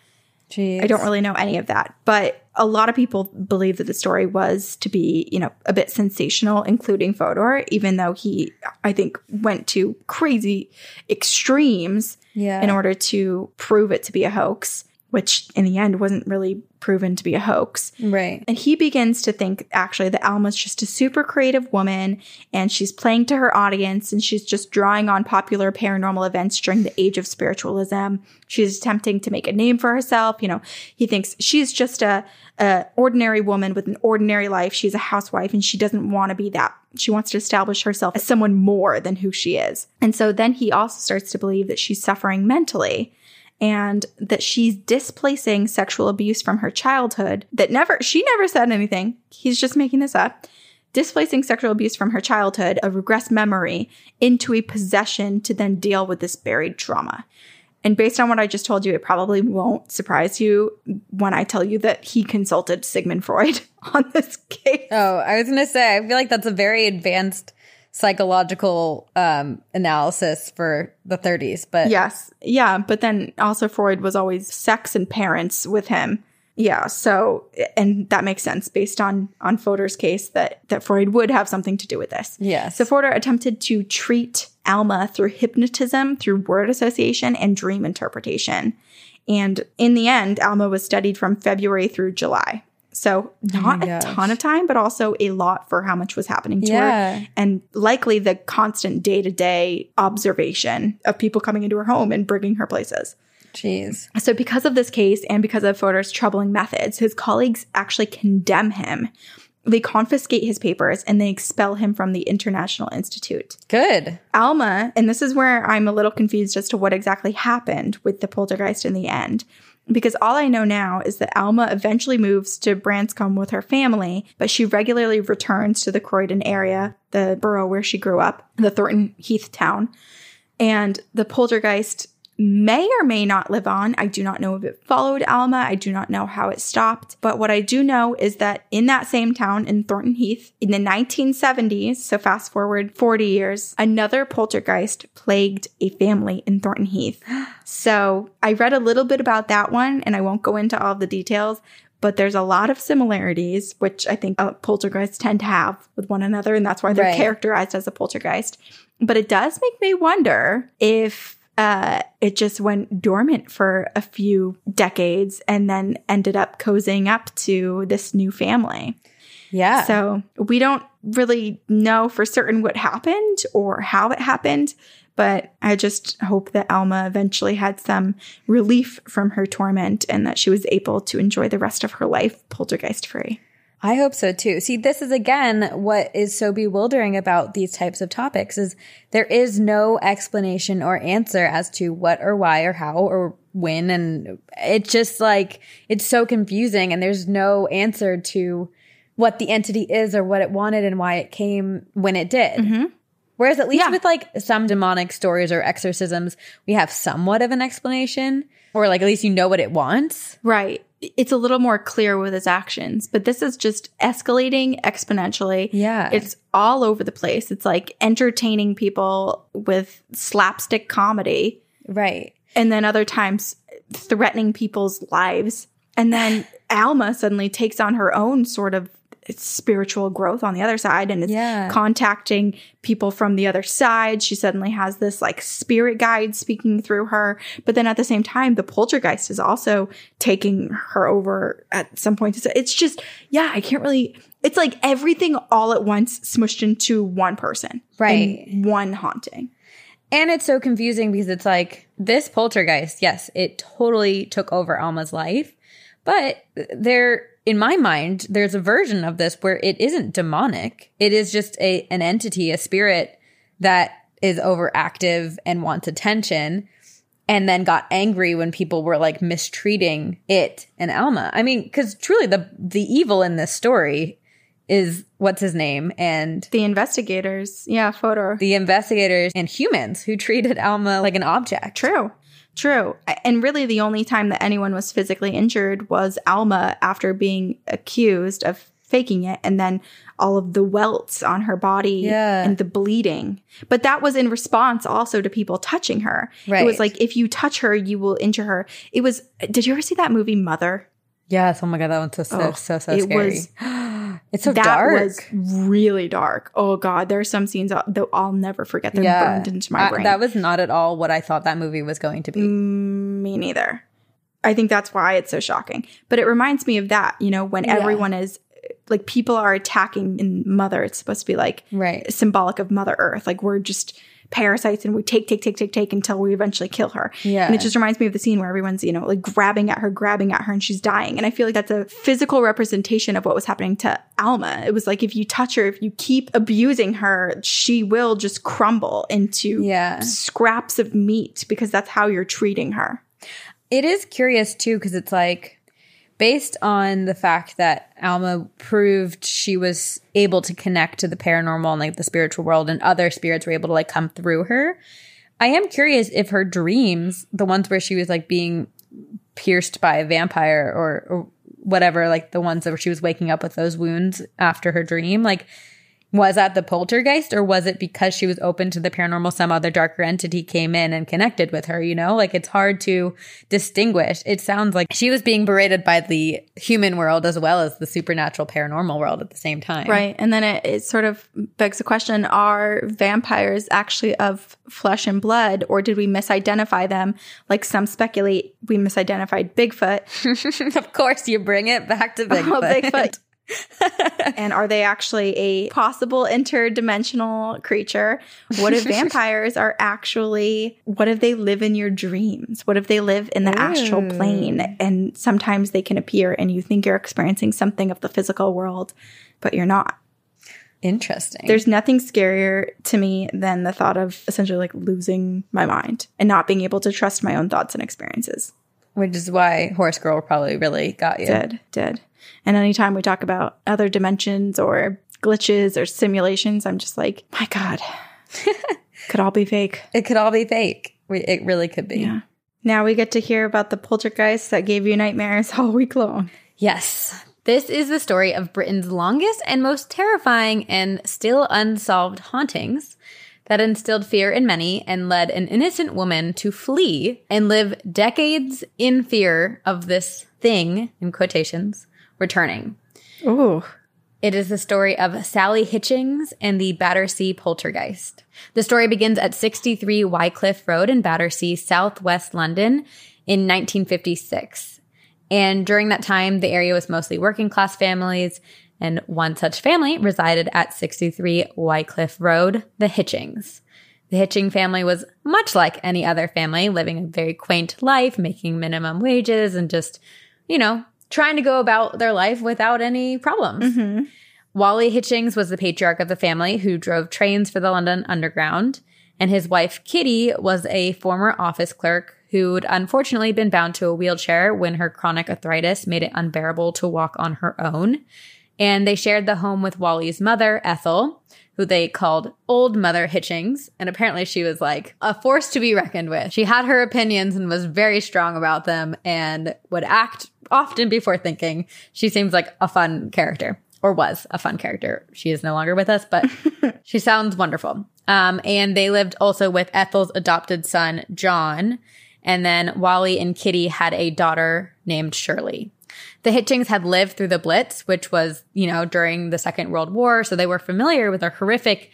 Jeez. I don't really know any of that. But a lot of people believe that the story was to be, you know, a bit sensational, including Fodor, even though he, I think, went to crazy extremes Yeah. in order to prove it to be a hoax, which in the end wasn't really proven to be a hoax. Right. And he begins to think actually that Alma's just a super creative woman and she's playing to her audience and she's just drawing on popular paranormal events during the age of spiritualism. She's attempting to make a name for herself. You know, he thinks she's just a, a ordinary woman with an ordinary life. She's a housewife and she doesn't want to be that. She wants to establish herself as someone more than who she is. And so then he also starts to believe that she's suffering mentally and that she's displacing sexual abuse from her childhood that never she never said anything. He's just making this up. Displacing sexual abuse from her childhood a regressed memory into a possession to then deal with this buried trauma. And based on what i just told you it probably won't surprise you when i tell you that he consulted sigmund freud on this case. Oh, I was going to say, I feel like that's a very advanced psychological um, analysis for the 30s, but Yes. Yeah. But then also Freud was always sex and parents with him. Yeah. So, and that makes sense based on, on Fodor's case that, that Freud would have something to do with this. Yes. So Fodor attempted to treat Alma through hypnotism, through word association and dream interpretation. And in the end, Alma was studied from February through July. So not a ton of time, but also a lot for how much was happening to Yeah. her. And likely the constant day to day observation of people coming into her home and bringing her places. jeez. So, because of this case and because of Fodor's troubling methods, his colleagues actually condemn him. They confiscate his papers and they expel him from the International Institute. Good. Alma, and this is where I'm a little confused as to what exactly happened with the poltergeist in the end. Because all I know now is that Alma eventually moves to Branscombe with her family, but she regularly returns to the Croydon area, the borough where she grew up, the Thornton Heath town. And the poltergeist may or may not live on. I do not know if it followed Alma. I do not know how it stopped. But what I do know is that in that same town in Thornton Heath in the 1970s, so fast forward 40 years, another poltergeist plagued a family in Thornton Heath. So I read a little bit about that one and I won't go into all of the details. But there's a lot of similarities, which I think uh, poltergeists tend to have with one another, and that's why they're Right. characterized as a poltergeist. But it does make me wonder if uh, it just went dormant for a few decades and then ended up cozying up to this new family. Yeah. So we don't really know for certain what happened or how it happened, but I just hope that Alma eventually had some relief from her torment and that she was able to enjoy the rest of her life poltergeist free. I hope so too. See, this is again what is so bewildering about these types of topics is there is no explanation or answer as to what or why or how or when and it's just like it's so confusing and there's no answer to what the entity is or what it wanted and why it came when it did. Mm-hmm. Whereas at least Yeah. with like some demonic stories or exorcisms, we have somewhat of an explanation or like at least you know what it wants. Right. It's a little more clear with his actions, but this is just escalating exponentially. Yeah. It's all over the place. It's like entertaining people with slapstick comedy. Right. and then other times threatening people's lives. And then Alma suddenly takes on her own sort of spiritual growth on the other side and it's Yeah. contacting people from the other side. She suddenly has this like spirit guide speaking through her. But then at the same time, the poltergeist is also taking her over at some point. So It's just, yeah, I can't really, it's like everything all at once smushed into one person. Right. in one haunting. And it's so confusing because it's like this poltergeist, yes, it totally took over Alma's life. But there, in my mind, there's a version of this where it isn't demonic. It is just a, an entity, a spirit that is overactive and wants attention and then got angry when people were like mistreating it and Alma. I mean, cause truly the, the evil in this story is what's his name and The investigators, yeah, Fodor. the investigators and humans who treated Alma like an object. True. True. And really, the only time that anyone was physically injured was Alma after being accused of faking it, and then all of the welts on her body Yeah. and the bleeding. But that was in response also to people touching her. It was like, if you touch her, you will injure her. It was, did you ever see that movie, Mother? Yes. Oh my god, that one's so so Oh, so, so it scary. was- it's so that dark. was really dark. Oh, God. There are some scenes that I'll never forget. They're burned into my I- brain. that was not at all what I thought that movie was going to be. Mm, me neither. I think that's why it's so shocking. But it reminds me of that, you know, when Yeah. everyone is like people are attacking in Mother. It's supposed to be like Right. symbolic of Mother Earth. Like we're just parasites and we take, take, take, take, take until we eventually kill her. Yeah. And it just reminds me of the scene where everyone's, you know, like grabbing at her, grabbing at her, and she's dying. And I feel like that's a physical representation of what was happening to Alma. It was like if you touch her, if you keep abusing her, she will just crumble into Yeah. scraps of meat because that's how you're treating her. It is curious too, because it's like based on the fact that Alma proved she was able to connect to the paranormal and like the spiritual world and other spirits were able to like come through her. I am curious if her dreams, the ones where she was like being pierced by a vampire or, or whatever, like the ones where she was waking up with those wounds after her dream, like was that the poltergeist or was it because she was open to the paranormal some other darker entity came in and connected with her you know like it's hard to distinguish it sounds like she was being berated by the human world as well as the supernatural paranormal world at the same time Right. And then it, it sort of begs the question are vampires actually of flesh and blood, or did we misidentify them? Like some speculate we misidentified Bigfoot. of course you bring it back to bigfoot, Oh, Bigfoot. And are they actually a possible interdimensional creature? What if vampires are actually, what if they live in your dreams? What if they live in the astral plane and sometimes they can appear and you think you're experiencing something of the physical world, but you're not? interesting There's nothing scarier to me than the thought of essentially like losing my mind and not being able to trust my own thoughts and experiences. which is why horse girl probably really got you Did, did. And anytime we talk about other dimensions or glitches or simulations, I'm just like, my God, could all be fake. it could all be fake We- it really could be Yeah. Now we get to hear about the poltergeist that gave you nightmares all week long. Yes. This is the story of Britain's longest and most terrifying and still unsolved hauntings that instilled fear in many and led an innocent woman to flee and live decades in fear of this thing, in quotations, returning. Ooh. It is the story of Sally Hitchings and the Battersea poltergeist. The story begins at 63 Wycliffe Road in Battersea, southwest London in 1956. And during that time, the area was mostly working class families. And one such family resided at 63 Wycliffe Road, the Hitchings. The Hitching family was much like any other family, living a very quaint life, making minimum wages, and just, you know, trying to go about their life without any problems. Mm-hmm. Wally Hitchings was the patriarch of the family who drove trains for the London Underground, and his wife Kitty was a former office clerk who'd unfortunately been bound to a wheelchair when her chronic arthritis made it unbearable to walk on her own. And they shared the home with Wally's mother, Ethel, who they called Old Mother Hitchings. And apparently she was like a force to be reckoned with. She had her opinions and was very strong about them and would act often before thinking. She seems like a fun character or was a fun character. She is no longer with us, but she sounds wonderful. Um, and they lived also with Ethel's adopted son, John. And then Wally and Kitty had a daughter named Shirley. The Hitchings had lived through the Blitz, which was, you know, during the Second World War. So they were familiar with the horrific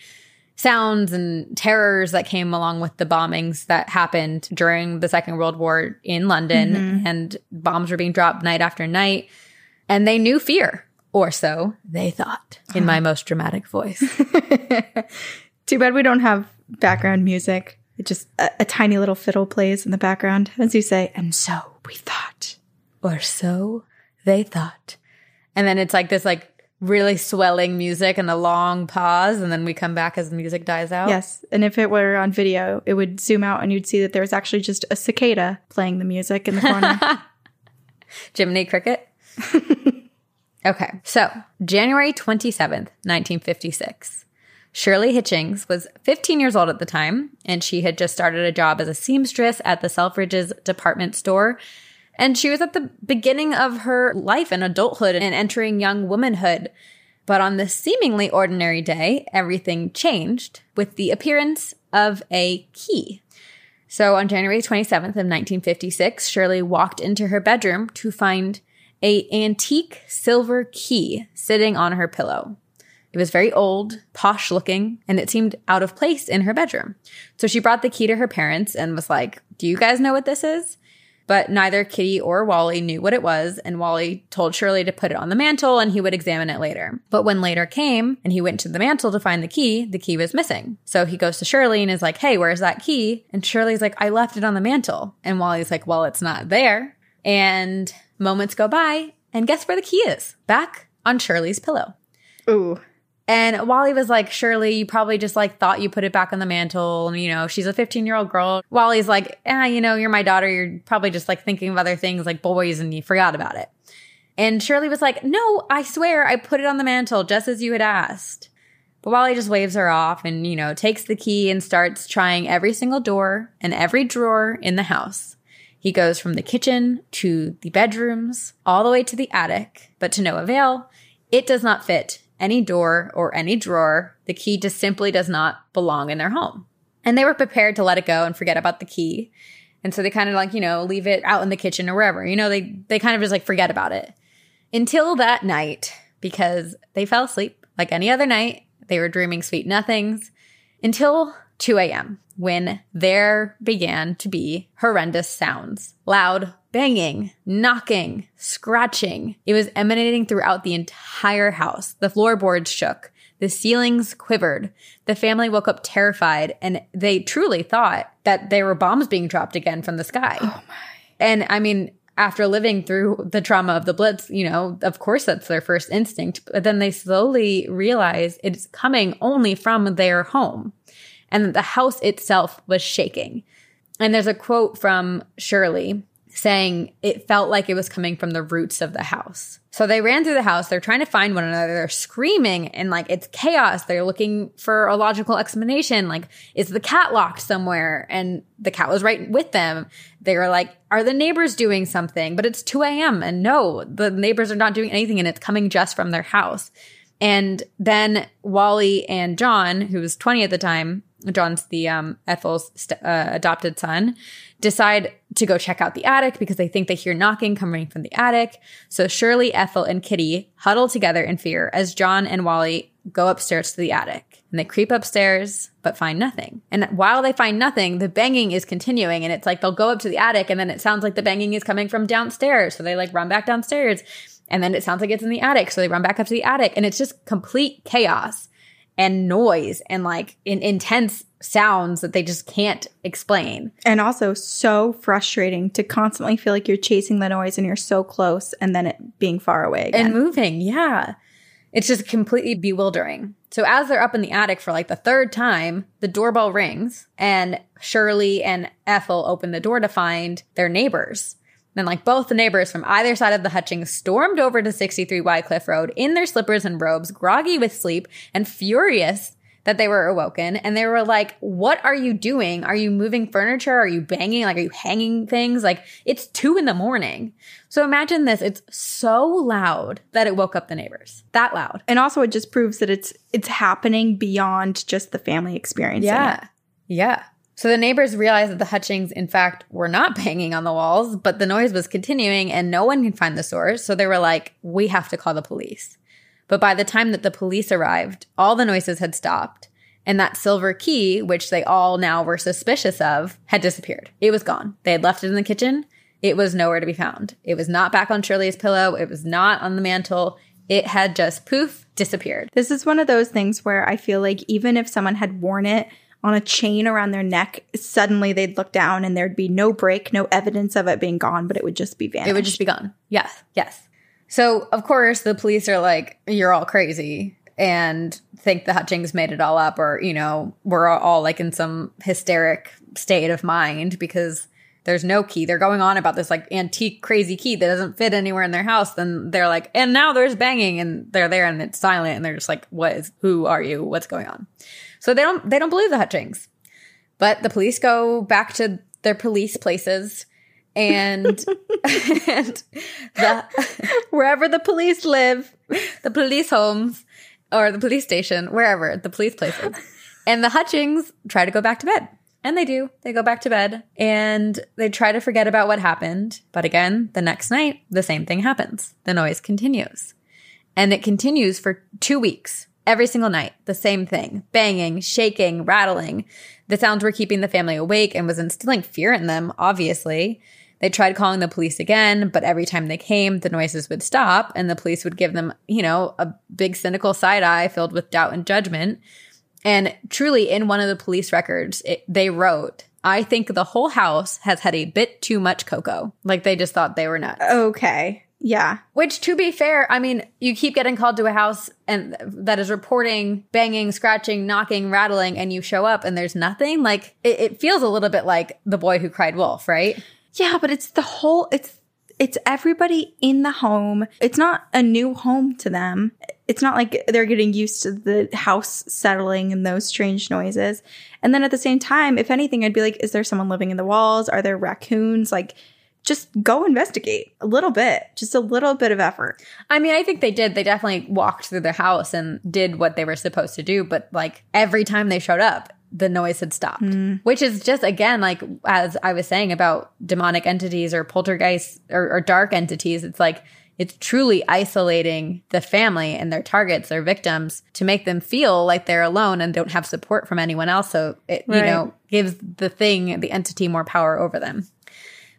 sounds and terrors that came along with the bombings that happened during the Second World War in London. Mm-hmm. And bombs were being dropped night after night. And they knew fear, or so they thought, in my most dramatic voice. Too bad we don't have background music. It just a, a tiny little fiddle plays in the background as you say, and so we thought. or so they thought. And then it's like this like really swelling music and a long pause and then we come back as the music dies out. Yes. And if it were on video, it would zoom out and you'd see that there was actually just a cicada playing the music in the corner. Jiminy Cricket. okay. So, January 27th, 1956. Shirley Hitchings was 15 years old at the time, and she had just started a job as a seamstress at the Selfridges department store. And she was at the beginning of her life and adulthood and entering young womanhood. But on this seemingly ordinary day, everything changed with the appearance of a key. So on January 27th of 1956, Shirley walked into her bedroom to find a antique silver key sitting on her pillow. It was very old, posh looking, and it seemed out of place in her bedroom. So she brought the key to her parents and was like, Do you guys know what this is? But neither Kitty or Wally knew what it was, and Wally told Shirley to put it on the mantle and he would examine it later. But when later came and he went to the mantle to find the key, the key was missing. So he goes to Shirley and is like, Hey, where's that key? And Shirley's like, I left it on the mantle. And Wally's like, Well, it's not there. And moments go by, and guess where the key is? Back on Shirley's pillow. Ooh. And Wally was like, Shirley, you probably just like thought you put it back on the mantle. And, you know, she's a 15 year old girl. Wally's like, ah, you know, you're my daughter. You're probably just like thinking of other things like boys and you forgot about it. And Shirley was like, no, I swear I put it on the mantle just as you had asked. But Wally just waves her off and, you know, takes the key and starts trying every single door and every drawer in the house. He goes from the kitchen to the bedrooms, all the way to the attic, but to no avail. It does not fit any door or any drawer. The key just simply does not belong in their home. And they were prepared to let it go and forget about the key. And so they kind of like, you know, leave it out in the kitchen or wherever. You know, they they kind of just like forget about it. Until that night because they fell asleep like any other night. They were dreaming sweet nothings until 2 a.m. when there began to be horrendous sounds. Loud banging, knocking, scratching. It was emanating throughout the entire house. The floorboards shook. The ceilings quivered. The family woke up terrified and they truly thought that there were bombs being dropped again from the sky. Oh my. And I mean, after living through the trauma of the Blitz, you know, of course that's their first instinct. But then they slowly realize it's coming only from their home and that the house itself was shaking. And there's a quote from Shirley saying it felt like it was coming from the roots of the house. So they ran through the house. They're trying to find one another. They're screaming and like it's chaos. They're looking for a logical explanation. Like, is the cat locked somewhere? And the cat was right with them. They were like, are the neighbors doing something? But it's 2 a.m. And no, the neighbors are not doing anything and it's coming just from their house. And then Wally and John, who was 20 at the time, John's the um, Ethel's st- uh, adopted son, decide to go check out the attic because they think they hear knocking coming from the attic. So Shirley, Ethel, and Kitty huddle together in fear as John and Wally go upstairs to the attic. And they creep upstairs, but find nothing. And while they find nothing, the banging is continuing. And it's like they'll go up to the attic and then it sounds like the banging is coming from downstairs. So they like run back downstairs And then it sounds like it's in the attic. So they run back up to the attic and it's just complete chaos and noise and like in intense sounds that they just can't explain. And also so frustrating to constantly feel like you're chasing the noise and you're so close and then it being far away again. And moving, yeah. It's just completely bewildering. So as they're up in the attic for like the third time, the doorbell rings and Shirley and Ethel open the door to find their neighbors. Then, like both the neighbors from either side of the Hutchings stormed over to 63 Wycliffe Road in their slippers and robes, groggy with sleep and furious that they were awoken. And they were like, What are you doing? Are you moving furniture? Are you banging? Like, are you hanging things? Like, it's two in the morning. So imagine this. It's so loud that it woke up the neighbors. That loud. and also it just proves that it's it's happening beyond just the family experience. Yeah. Yeah. So the neighbors realized that the Hutchings, in fact, were not banging on the walls, but the noise was continuing and no one can find the source. So they were like, we have to call the police. But by the time that the police arrived, all the noises had stopped. And that silver key, which they all now were suspicious of, had disappeared. It was gone. They had left it in the kitchen. It was nowhere to be found. It was not back on Shirley's pillow. It was not on the mantle. It had just poof, disappeared. This is one of those things where I feel like even if someone had worn it on a chain around their neck, suddenly they'd look down and there'd be no break, no evidence of it being gone, but it would just be vanished. It would just be gone. Yes, yes. So, of course, the police are like, you're all crazy and think the Hutchings made it all up, or, you know, we're all like in some hysteric state of mind because there's no key. They're going on about this like antique, crazy key that doesn't fit anywhere in their house. Then they're like, and now there's banging, and they're there and it's silent, and they're just like, what is, who are you? What's going on? So they don't, they don't believe the Hutchings. But the police go back to their police places and, and the, Wherever the police live. the police homes or the police station, wherever, the police places. And the Hutchings try to go back to bed. And they do. They go back to bed and they try to forget about what happened. But again, the next night, the same thing happens. The noise continues. And it continues for two weeks. Every single night, the same thing banging, shaking, rattling. The sounds were keeping the family awake and was instilling fear in them, obviously. They tried calling the police again, but every time they came, the noises would stop and the police would give them, you know, a big cynical side eye filled with doubt and judgment. And truly, in one of the police records, it, they wrote, I think the whole house has had a bit too much cocoa. Like they just thought they were nuts. Okay. Yeah. Which, to be fair, I mean, you keep getting called to a house and that is reporting banging, scratching, knocking, rattling, and you show up and there's nothing. Like it, it feels a little bit like the boy who cried wolf, right? Yeah, but it's the whole it's it's everybody in the home. It's not a new home to them. It's not like they're getting used to the house settling and those strange noises. And then at the same time, if anything, I'd be like, is there someone living in the walls? Are there raccoons? Like, just go investigate a little bit, just a little bit of effort. I mean, I think they did. They definitely walked through the house and did what they were supposed to do. But like every time they showed up, the noise had stopped, hmm. which is just again, like as I was saying about demonic entities or poltergeists or, or dark entities, it's like it's truly isolating the family and their targets, their victims, to make them feel like they're alone and don't have support from anyone else. So it, you know, gives the thing, the entity more power over them.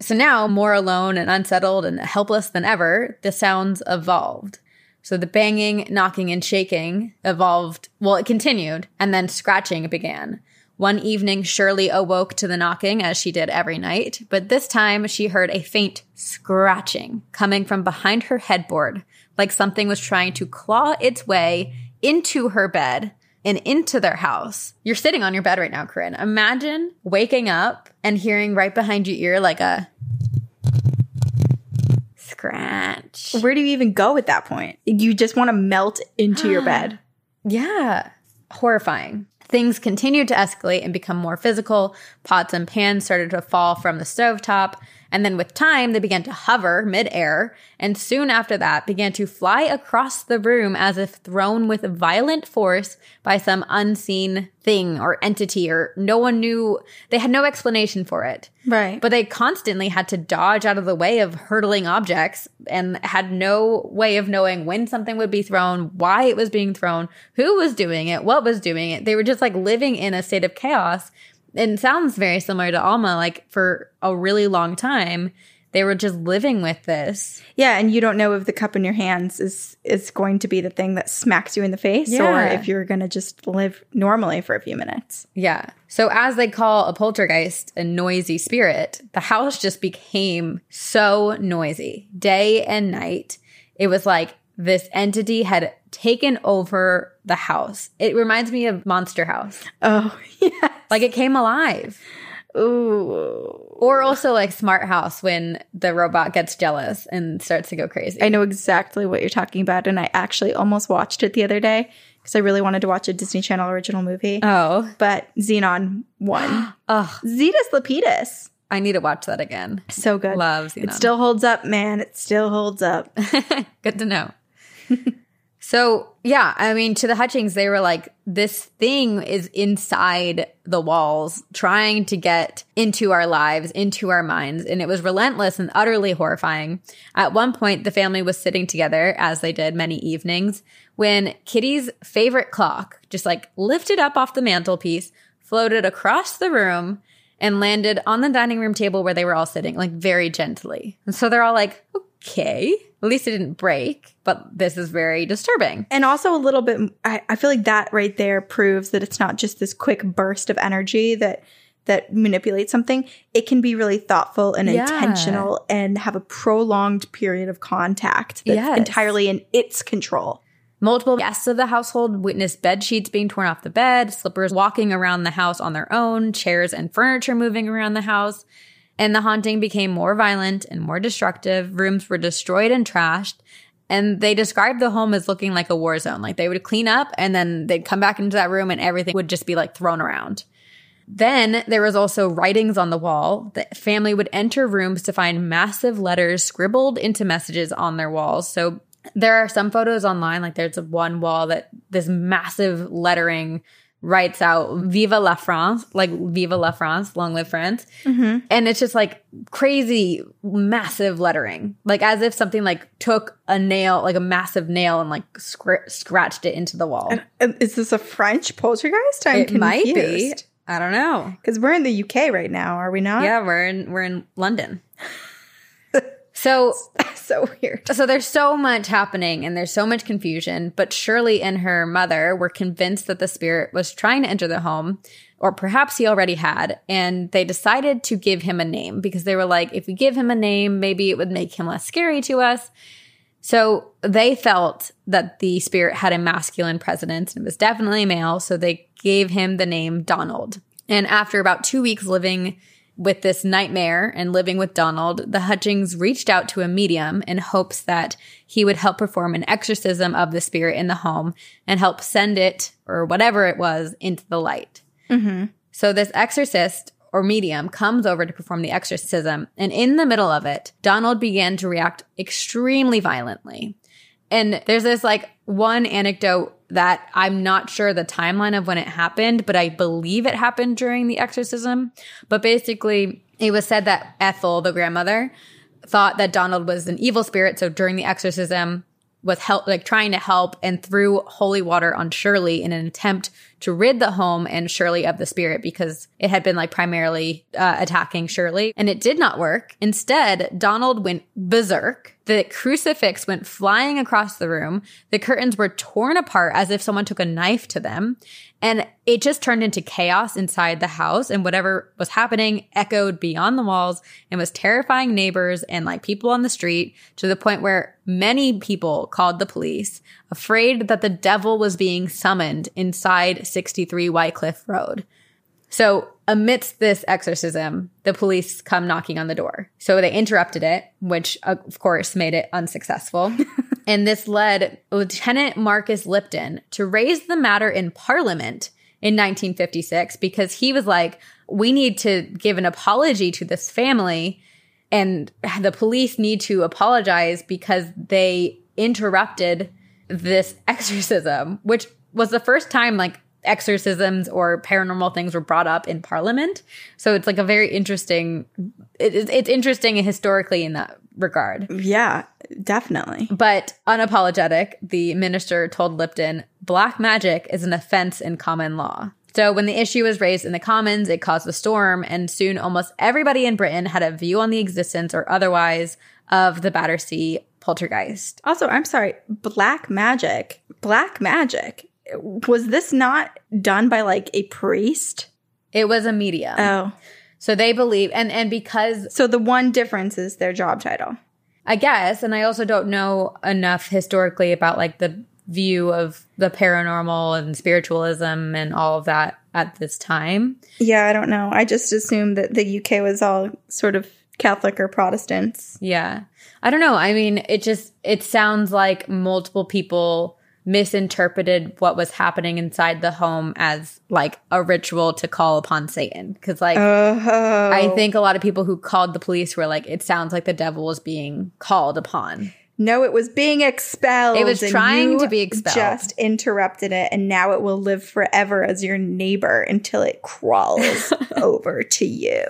So now, more alone and unsettled and helpless than ever, the sounds evolved. So the banging, knocking, and shaking evolved. Well, it continued, and then scratching began. One evening, Shirley awoke to the knocking as she did every night, but this time she heard a faint scratching coming from behind her headboard, like something was trying to claw its way into her bed and into their house. You're sitting on your bed right now, Corinne. Imagine waking up and hearing right behind your ear like a scratch. Where do you even go at that point? You just want to melt into your bed. Yeah. Horrifying. Things continued to escalate and become more physical. Pots and pans started to fall from the stovetop. And then with time, they began to hover midair. And soon after that, began to fly across the room as if thrown with violent force by some unseen thing or entity, or no one knew. They had no explanation for it. Right. But they constantly had to dodge out of the way of hurtling objects and had no way of knowing when something would be thrown, why it was being thrown, who was doing it, what was doing it. They were just like living in a state of chaos. And it sounds very similar to Alma. Like for a really long time, they were just living with this. Yeah, and you don't know if the cup in your hands is is going to be the thing that smacks you in the face or if you're going to just live normally for a few minutes. Yeah. So, as they call a poltergeist a noisy spirit, the house just became so noisy day and night. It was like this entity had taken over the house. It reminds me of Monster House. Oh, yeah. Like it came alive. Ooh. Or also like Smart House when the robot gets jealous and starts to go crazy. I know exactly what you're talking about and I actually almost watched it the other day because I really wanted to watch a Disney Channel original movie. oh. but Zenon won. Oh, Zetus Lapetus. I need to watch that again. So good. Love It still holds up, man. It still holds up. Good to know. so, yeah, I mean, to the Hutchings, they were like, this thing is inside the walls, trying to get into our lives, into our minds. And it was relentless and utterly horrifying. At one point, the family was sitting together, as they did many evenings, when Kitty's favorite clock just like lifted up off the mantelpiece, floated across the room, and landed on the dining room table where they were all sitting, like very gently. And so they're all like, okay. At least it didn't break, but this is very disturbing. And also a little bit, I, I feel like that right there proves that it's not just this quick burst of energy that that manipulates something. It can be really thoughtful and Yeah. intentional and have a prolonged period of contact that's Yes. entirely in its control. Multiple guests of the household witnessed bed sheets being torn off the bed, slippers walking around the house on their own, chairs and furniture moving around the house. And the haunting became more violent and more destructive. Rooms were destroyed and trashed. And they described the home as looking like a war zone. Like they would clean up and then they'd come back into that room and everything would just be like thrown around. Then there was also writings on the wall. The family would enter rooms to find massive letters scribbled into messages on their walls. So there are some photos online, like there's one wall that this massive lettering writes out Viva la France, like Viva la France, long live France. Mm-hmm. And it's just like crazy, massive lettering, like as if something like took a nail, like a massive nail and like scr- scratched it into the wall. And Is this a French poltergeist? I'm it might be. confused. I don't know. Because we're in the UK right now, are we not? Yeah, we're in we're in London. So so weird. so there's so much happening and there's so much confusion, but Shirley and her mother were convinced that the spirit was trying to enter the home, or perhaps he already had, and they decided to give him a name because they were like, if we give him a name, maybe it would make him less scary to us. So they felt that the spirit had a masculine presence and it was definitely male, so they gave him the name Donald. And after about two weeks living with this nightmare and living with Donald, the Hutchings reached out to a medium in hopes that he would help perform an exorcism of the spirit in the home and help send it, or whatever it was, into the light. Mm-hmm. So this exorcist or medium comes over to perform the exorcism, and in the middle of it, Donald began to react extremely violently. And there's this like one anecdote that I'm not sure the timeline of when it happened, but I believe it happened during the exorcism. But basically, it was said that Ethel, the grandmother, thought that Donald was an evil spirit. So during the exorcism, was help like trying to help and threw holy water on Shirley in an attempt to rid the home and Shirley of the spirit because it had been like primarily uh, attacking Shirley and it did not work. Instead, Donald went berserk. The crucifix went flying across the room. The curtains were torn apart as if someone took a knife to them. And it just turned into chaos inside the house and whatever was happening echoed beyond the walls and was terrifying neighbors and like people on the street to the point where many people called the police afraid that the devil was being summoned inside 63 Wycliffe Road. So, amidst this exorcism, the police come knocking on the door. So they interrupted it, which of course made it unsuccessful. and this led Lieutenant Marcus Lipton to raise the matter in Parliament in 1956 because he was like, we need to give an apology to this family and the police need to apologize because they interrupted this exorcism, which was the first time like exorcisms or paranormal things were brought up in parliament. So it's like a very interesting, it, it's- it's interesting historically in that regard. Yeah, definitely. But unapologetic, the minister told Lipton, black magic is an offense in common law. So when the issue was raised in the Commons, it caused a storm, and soon almost everybody in Britain had a view on the existence or otherwise of the Battersea poltergeist. Also, I'm sorry, black magic. Black magic. Was this not done by like a priest? It was a medium. Oh. So they believe, and and because So the one difference is their job title. I guess, and I also don't know enough historically about like the view of the paranormal and spiritualism and all of that at this time. Yeah, I don't know. I just assumed that the UK was all sort of Catholic or Protestants. Yeah. I don't know. I mean, it just it sounds like multiple people misinterpreted what was happening inside the home as like a ritual to call upon Satan cuz like Oh. I think a lot of people who called the police were like it sounds like the devil is being called upon. No, it was being expelled. It was trying to be expelled. Just interrupted it, and now it will live forever as your neighbor until it crawls over to you.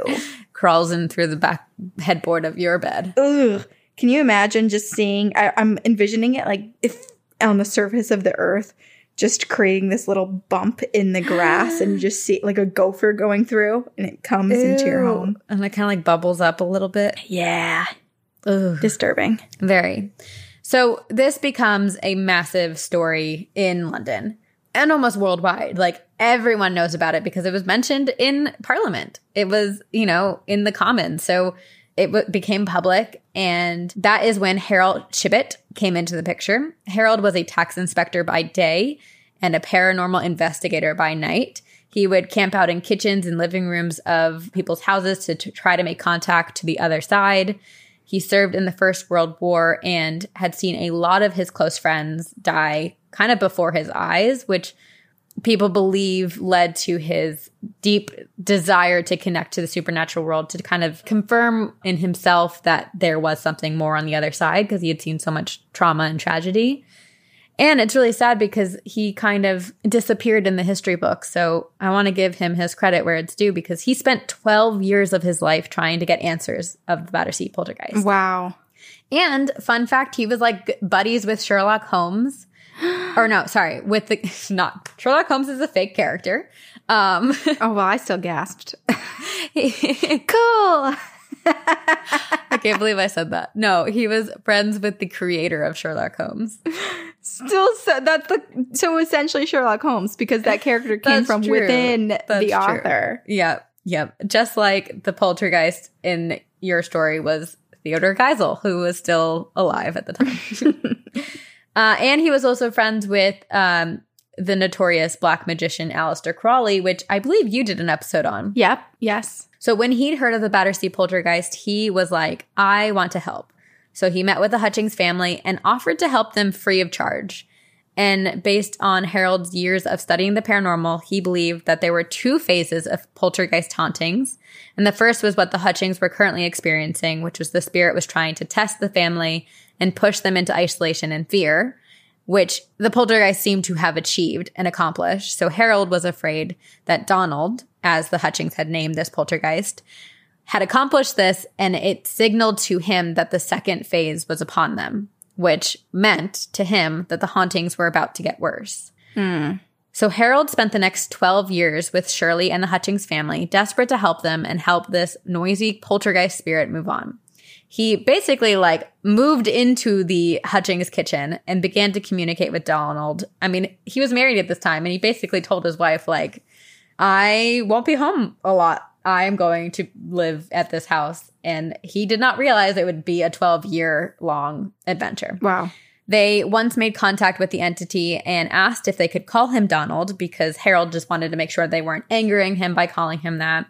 Crawls in through the back headboard of your bed. Ugh. Can you imagine just seeing? I, I'm envisioning it like if on the surface of the earth, just creating this little bump in the grass, and you just see like a gopher going through, and it comes into your home. And it kind of like bubbles up a little bit. Yeah, Ugh. disturbing. Very. So this becomes a massive story in London and almost worldwide. Like everyone knows about it because it was mentioned in Parliament. It was, you know, in the Commons. So it w- became public. And that is when Harold Chibbett came into the picture. Harold was a tax inspector by day and a paranormal investigator by night. He would camp out in kitchens and living rooms of people's houses to, to try to make contact to the other side. He served in the First World War and had seen a lot of his close friends die kind of before his eyes, which people believe led to his deep desire to connect to the supernatural world to kind of confirm in himself that there was something more on the other side because he had seen so much trauma and tragedy. And it's really sad because he kind of disappeared in the history books. So I want to give him his credit where it's due because he spent 12 years of his life trying to get answers of the Battersea poltergeist. Wow. And fun fact, he was like buddies with Sherlock Holmes. or no, sorry, with the not Sherlock Holmes is a fake character. Um Oh well, I still gasped. cool. I can't believe I said that. No, he was friends with the creator of Sherlock Holmes. Still, so that's the so essentially Sherlock Holmes because that character came from true. within That's the true. author. Yep, yep. Just like the poltergeist in your story was Theodore Geisel, who was still alive at the time. Uh, and he was also friends with um, the notorious black magician Aleister Crowley, which I believe you did an episode on. Yep. Yes. So when he'd heard of the Battersea poltergeist, he was like, I want to help. So he met with the Hutchings family and offered to help them free of charge. And based on Harold's years of studying the paranormal, he believed that there were two phases of poltergeist hauntings. And the first was what the Hutchings were currently experiencing, which was the spirit was trying to test the family and push them into isolation and fear, which the poltergeist seemed to have achieved and accomplished. So Harold was afraid that Donald, as the Hutchings had named this poltergeist, had accomplished this and it signaled to him that the second phase was upon them, which meant to him that the hauntings were about to get worse. So Harold spent the next 12 years with Shirley and the Hutchings family, desperate to help them and help this noisy poltergeist spirit move on. He basically like moved into the Hutchings kitchen and began to communicate with Donald. I mean, he was married at this time and he basically told his wife like I won't be home a lot. I'm going to live at this house. And he did not realize it would be a 12 year long adventure. Wow. They once made contact with the entity and asked if they could call him Donald because Harold just wanted to make sure they weren't angering him by calling him that.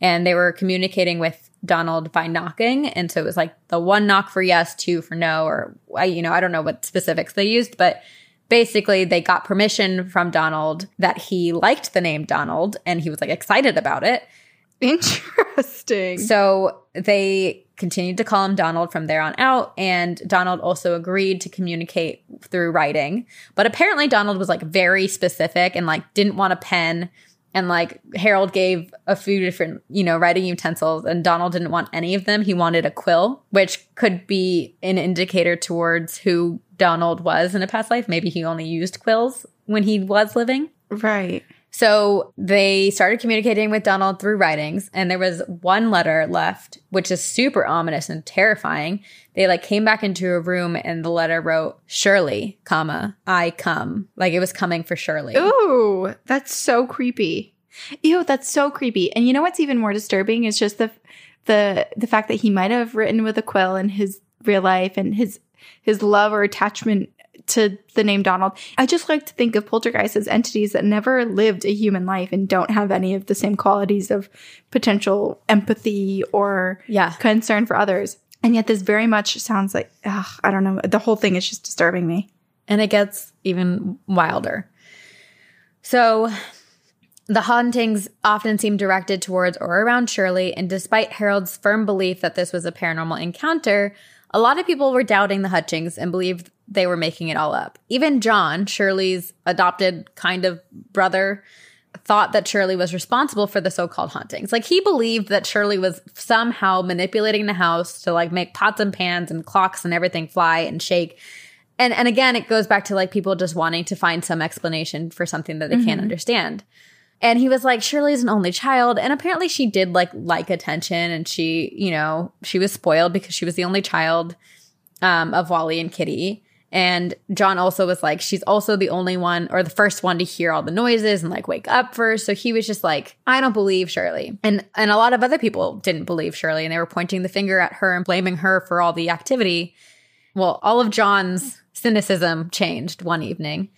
And they were communicating with Donald by knocking. And so it was like the one knock for yes, two for no, or you know, I don't know what specifics they used, but basically they got permission from Donald that he liked the name Donald and he was like excited about it. Interesting. So they continued to call him Donald from there on out. And Donald also agreed to communicate through writing. But apparently, Donald was like very specific and like didn't want a pen. And like Harold gave a few different, you know, writing utensils, and Donald didn't want any of them. He wanted a quill, which could be an indicator towards who Donald was in a past life. Maybe he only used quills when he was living. right. So they started communicating with Donald through writings, and there was one letter left, which is super ominous and terrifying. They like came back into a room, and the letter wrote "Shirley, comma I come," like it was coming for Shirley. Ooh, that's so creepy. Ew, that's so creepy. And you know what's even more disturbing is just the the the fact that he might have written with a quill in his real life and his his love or attachment to the name Donald. I just like to think of poltergeists as entities that never lived a human life and don't have any of the same qualities of potential empathy or Yeah. concern for others. And yet this very much sounds like ugh, I don't know. The whole thing is just disturbing me. and it gets even wilder. So the hauntings often seem directed towards or around Shirley, and despite Harold's firm belief that this was a paranormal encounter, a lot of people were doubting the Hutchings and believed they were making it all up. Even John, Shirley's adopted kind of brother, thought that Shirley was responsible for the so-called hauntings. Like he believed that Shirley was somehow manipulating the house to like make pots and pans and clocks and everything fly and shake. And and again, it goes back to like people just wanting to find some explanation for something that they can't understand. And he was like, Shirley's an only child. And apparently she did like like attention and she, you know, she was spoiled because she was the only child um, of Wally and Kitty. And John also was like, she's also the only one or the first one to hear all the noises and like wake up first. So he was just like, I don't believe Shirley. And and a lot of other people didn't believe Shirley and they were pointing the finger at her and blaming her for all the activity. Well, all of John's cynicism changed one evening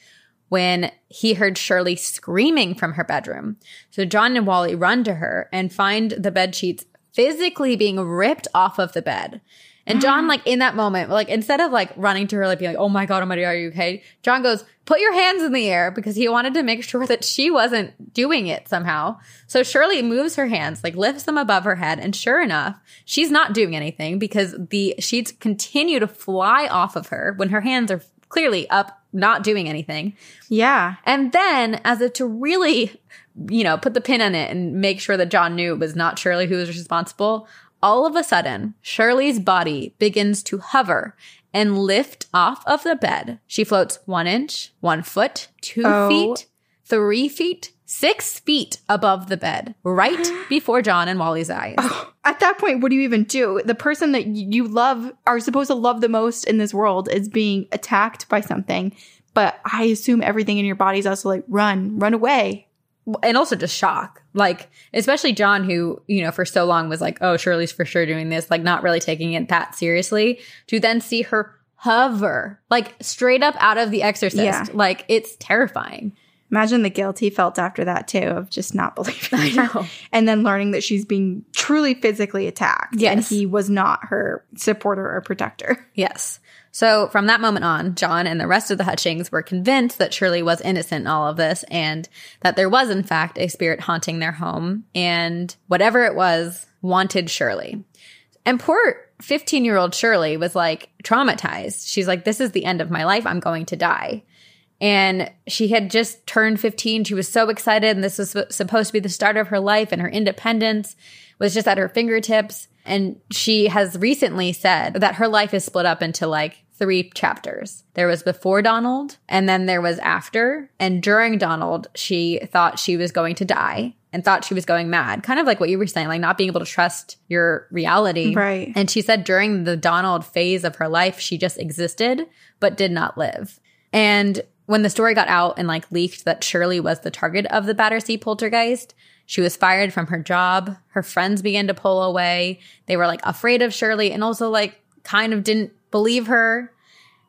when he heard Shirley screaming from her bedroom. So John and Wally run to her and find the bed sheets physically being ripped off of the bed. And John, mm-hmm. like in that moment, like instead of like running to her, like being like, "Oh my god, oh my god, are you okay?" John goes, "Put your hands in the air," because he wanted to make sure that she wasn't doing it somehow. So Shirley moves her hands, like lifts them above her head, and sure enough, she's not doing anything because the sheets continue to fly off of her when her hands are clearly up, not doing anything. Yeah. And then, as if to really, you know, put the pin on it and make sure that John knew it was not Shirley who was responsible, all of a sudden, Shirley's body begins to hover and lift off of the bed. She floats one inch, one foot, two Oh. feet, three feet, six feet above the bed, right before John and Wally's eyes. Oh, at that point, what do you even do? The person that you love are supposed to love the most in this world is being attacked by something. But I assume everything in your body is also like run, run away. And also just shock. Like, especially John, who, you know, for so long was like, oh, Shirley's for sure doing this, like, not really taking it that seriously, to then see her hover, like, straight up out of The Exorcist. Yeah. Like, it's terrifying. Imagine the guilt he felt after that too of just not believing. I her. know. And then learning that she's being truly physically attacked. And he was not her supporter or protector. Yes. So from that moment on, John and the rest of the Hutchings were convinced that Shirley was innocent in all of this and that there was, in fact, a spirit haunting their home and whatever it was wanted Shirley. And poor 15 year old Shirley was like traumatized. She's like, this is the end of my life. I'm going to die. And she had just turned 15. She was so excited. And this was supposed to be the start of her life and her independence was just at her fingertips. And she has recently said that her life is split up into like three chapters. There was before Donald, and then there was after. And during Donald, she thought she was going to die and thought she was going mad. Kind of like what you were saying, like not being able to trust your reality. Right. And she said during the Donald phase of her life, she just existed, but did not live. And when the story got out and like leaked that Shirley was the target of the Battersea poltergeist, she was fired from her job. Her friends began to pull away. They were like afraid of Shirley and also like kind of didn't believe her.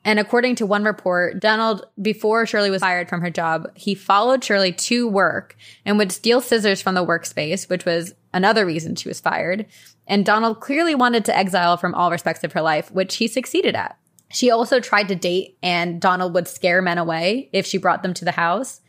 And according to one report, Donald, before Shirley was fired from her job, he followed Shirley to work and would steal scissors from the workspace, which was another reason she was fired. And Donald clearly wanted to exile from all respects of her life, which he succeeded at. She also tried to date, and Donald would scare men away if she brought them to the house.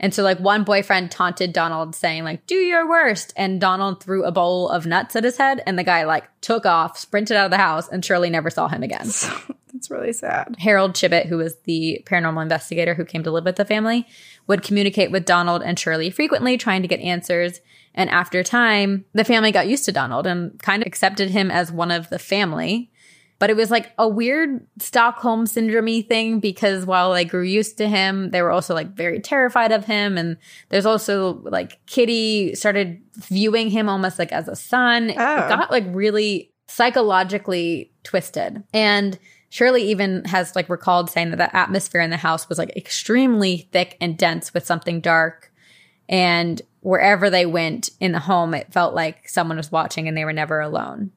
And so, like, one boyfriend taunted Donald, saying, like, do your worst. And Donald threw a bowl of nuts at his head, and the guy, like, took off, sprinted out of the house, and Shirley never saw him again. So that's really sad. Harold Chibbett, who was the paranormal investigator who came to live with the family, would communicate with Donald and Shirley frequently, trying to get answers. And after time, the family got used to Donald and kind of accepted him as one of the family. But it was like a weird Stockholm syndrome thing because while they grew used to him, they were also like very terrified of him. And there's also like Kitty started viewing him almost like as a son. It Oh. got like really psychologically twisted. And Shirley even has like recalled saying that the atmosphere in the house was like extremely thick and dense with something dark. And wherever they went in the home, it felt like someone was watching and they were never alone.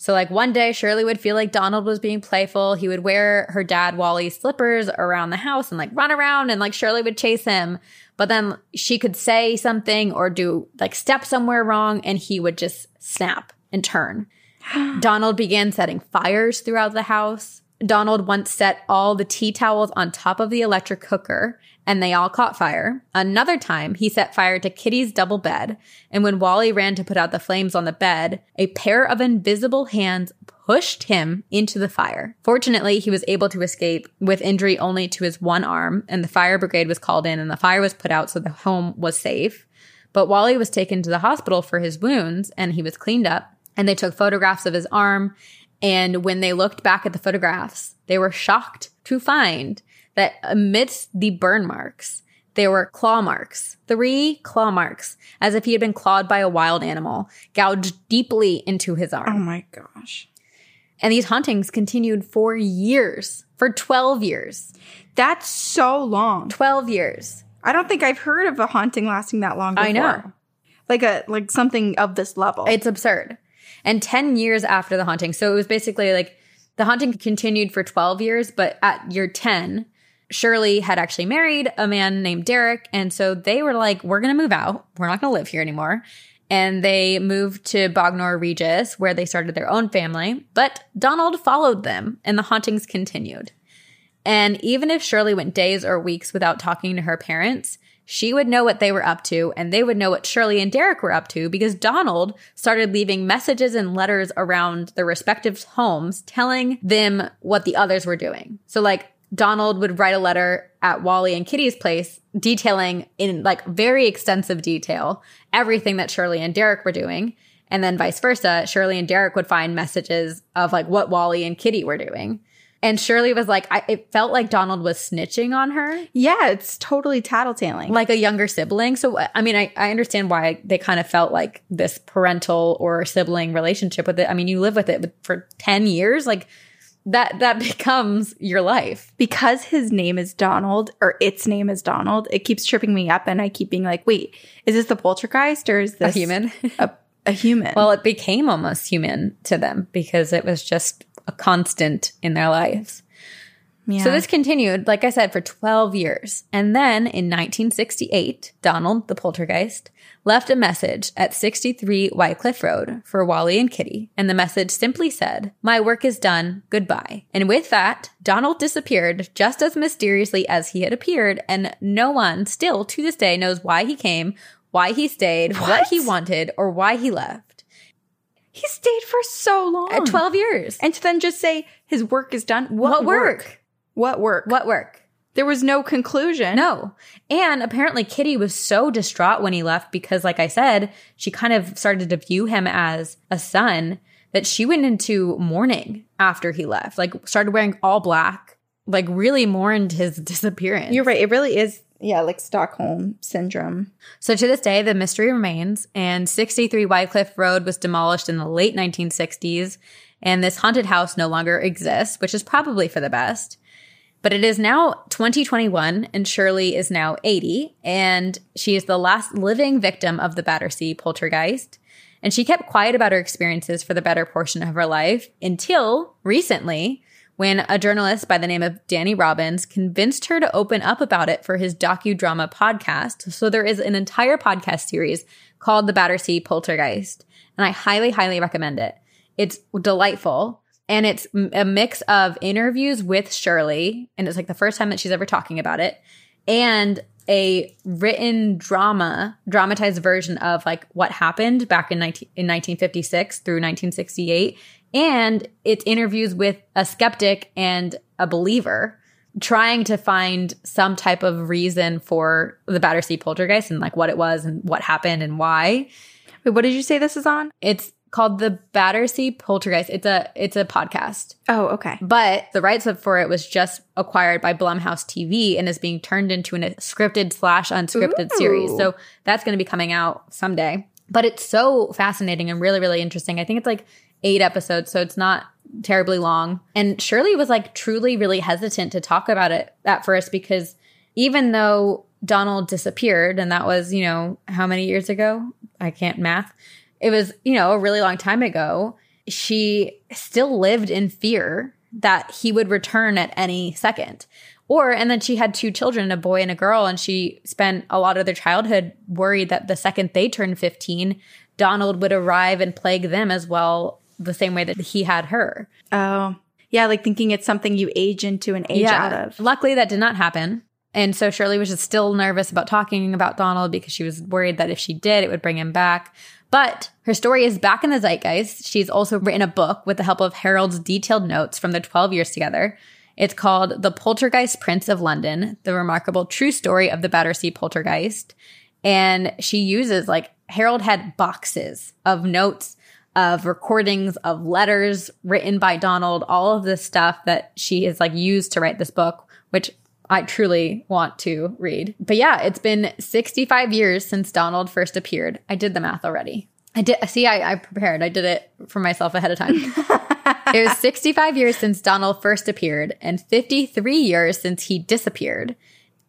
So, like one day, Shirley would feel like Donald was being playful. He would wear her dad Wally's slippers around the house and like run around, and like Shirley would chase him. But then she could say something or do like step somewhere wrong, and he would just snap and turn. Donald began setting fires throughout the house. Donald once set all the tea towels on top of the electric cooker and they all caught fire. Another time, he set fire to Kitty's double bed. And when Wally ran to put out the flames on the bed, a pair of invisible hands pushed him into the fire. Fortunately, he was able to escape with injury only to his one arm, and the fire brigade was called in and the fire was put out so the home was safe. But Wally was taken to the hospital for his wounds and he was cleaned up and they took photographs of his arm. And when they looked back at the photographs, they were shocked to find that amidst the burn marks, there were claw marks, three claw marks, as if he had been clawed by a wild animal, gouged deeply into his arm. Oh my gosh. And these hauntings continued for years, for 12 years. That's so long. 12 years. I don't think I've heard of a haunting lasting that long before. I know. Like a like something of this level. It's absurd. And 10 years after the haunting. So it was basically like the haunting continued for 12 years, but at year 10, Shirley had actually married a man named Derek. And so they were like, we're going to move out. We're not going to live here anymore. And they moved to Bognor Regis, where they started their own family. But Donald followed them, and the hauntings continued. And even if Shirley went days or weeks without talking to her parents, she would know what they were up to, and they would know what Shirley and Derek were up to because Donald started leaving messages and letters around their respective homes telling them what the others were doing. So, like, Donald would write a letter at Wally and Kitty's place detailing in like very extensive detail everything that Shirley and Derek were doing. And then vice versa, Shirley and Derek would find messages of like what Wally and Kitty were doing. And Shirley was like, I, it felt like Donald was snitching on her, yeah, it's totally tattletaling. like a younger sibling. So, I mean, I, I understand why they kind of felt like this parental or sibling relationship with it. I mean, you live with it for 10 years. Like, that that becomes your life. because his name is Donald or its name is Donald, it keeps tripping me up and I keep being like, wait, is this the poltergeist or is this A human. A, a human. well, it became almost human to them because it was just a constant in their lives. yeah. So this continued, like I said, for 12 years. And then in 1968, Donald, the poltergeist, left a message at 63 Wycliffe Road for Wally and Kitty. And the message simply said, My work is done. Goodbye. And with that, Donald disappeared just as mysteriously as he had appeared. And no one still to this day knows why he came, why he stayed, what, What? he wanted, or why he left. he stayed for so long. At 12 years. And to then just say his work is done. What, What work? work? What work? What work? There was no conclusion. No. And apparently Kitty was so distraught when he left because, like I said, she kind of started to view him as a son that she went into mourning after he left. Like, started wearing all black, like, really mourned his disappearance. You're right. It really is, yeah, like Stockholm syndrome. So to this day, the mystery remains, and 63 Wycliffe Road was demolished in the late 1960s, and this haunted house no longer exists, which is probably for the best. But it is now 2021, and Shirley is now 80, and she is the last living victim of the Battersea poltergeist. And she kept quiet about her experiences for the better portion of her life until recently, when a journalist by the name of Danny Robbins convinced her to open up about it for his docudrama podcast. So there is an entire podcast series called The Battersea Poltergeist, and I highly, highly recommend it. It's delightful. And it's a mix of interviews with Shirley, and it's like the first time that she's ever talking about it, and a written drama, dramatized version of like what happened back in, 19, in 1956 through 1968. And it's interviews with a skeptic and a believer trying to find some type of reason for the Battersea poltergeist and like what it was and what happened and why. Wait, what did you say this is on? It's called the Battersea Poltergeist. It's a it's a podcast. Oh, okay. But the rights for it was just acquired by Blumhouse TV and is being turned into a scripted slash unscripted Ooh. series. So that's going to be coming out someday. But it's so fascinating and really, really interesting. I think it's like eight episodes, so it's not terribly long. And Shirley was like truly really hesitant to talk about it at first because even though Donald disappeared, and that was, you know, how many years ago? I can't math. It was, you know, a really long time ago. She still lived in fear that he would return at any second. Or, and then she had two children, a boy and a girl, and she spent a lot of their childhood worried that the second they turned 15, Donald would arrive and plague them as well, the same way that he had her. Oh, yeah, like thinking it's something you age into and age out of. Luckily, that did not happen. And so Shirley was just still nervous about talking about Donald because she was worried that if she did, it would bring him back. But her story is back in the zeitgeist. She's also written a book with the help of Harold's detailed notes from the 12 years together. It's called The Poltergeist Prince of London, the remarkable true story of the Battersea Poltergeist. And she uses like Harold had boxes of notes of recordings of letters written by Donald, all of this stuff that she has like used to write this book, which I truly want to read. But yeah, it's been 65 years since Donald first appeared. I did the math already. I did see I, I prepared. I did it for myself ahead of time. it was 65 years since Donald first appeared and 53 years since he disappeared.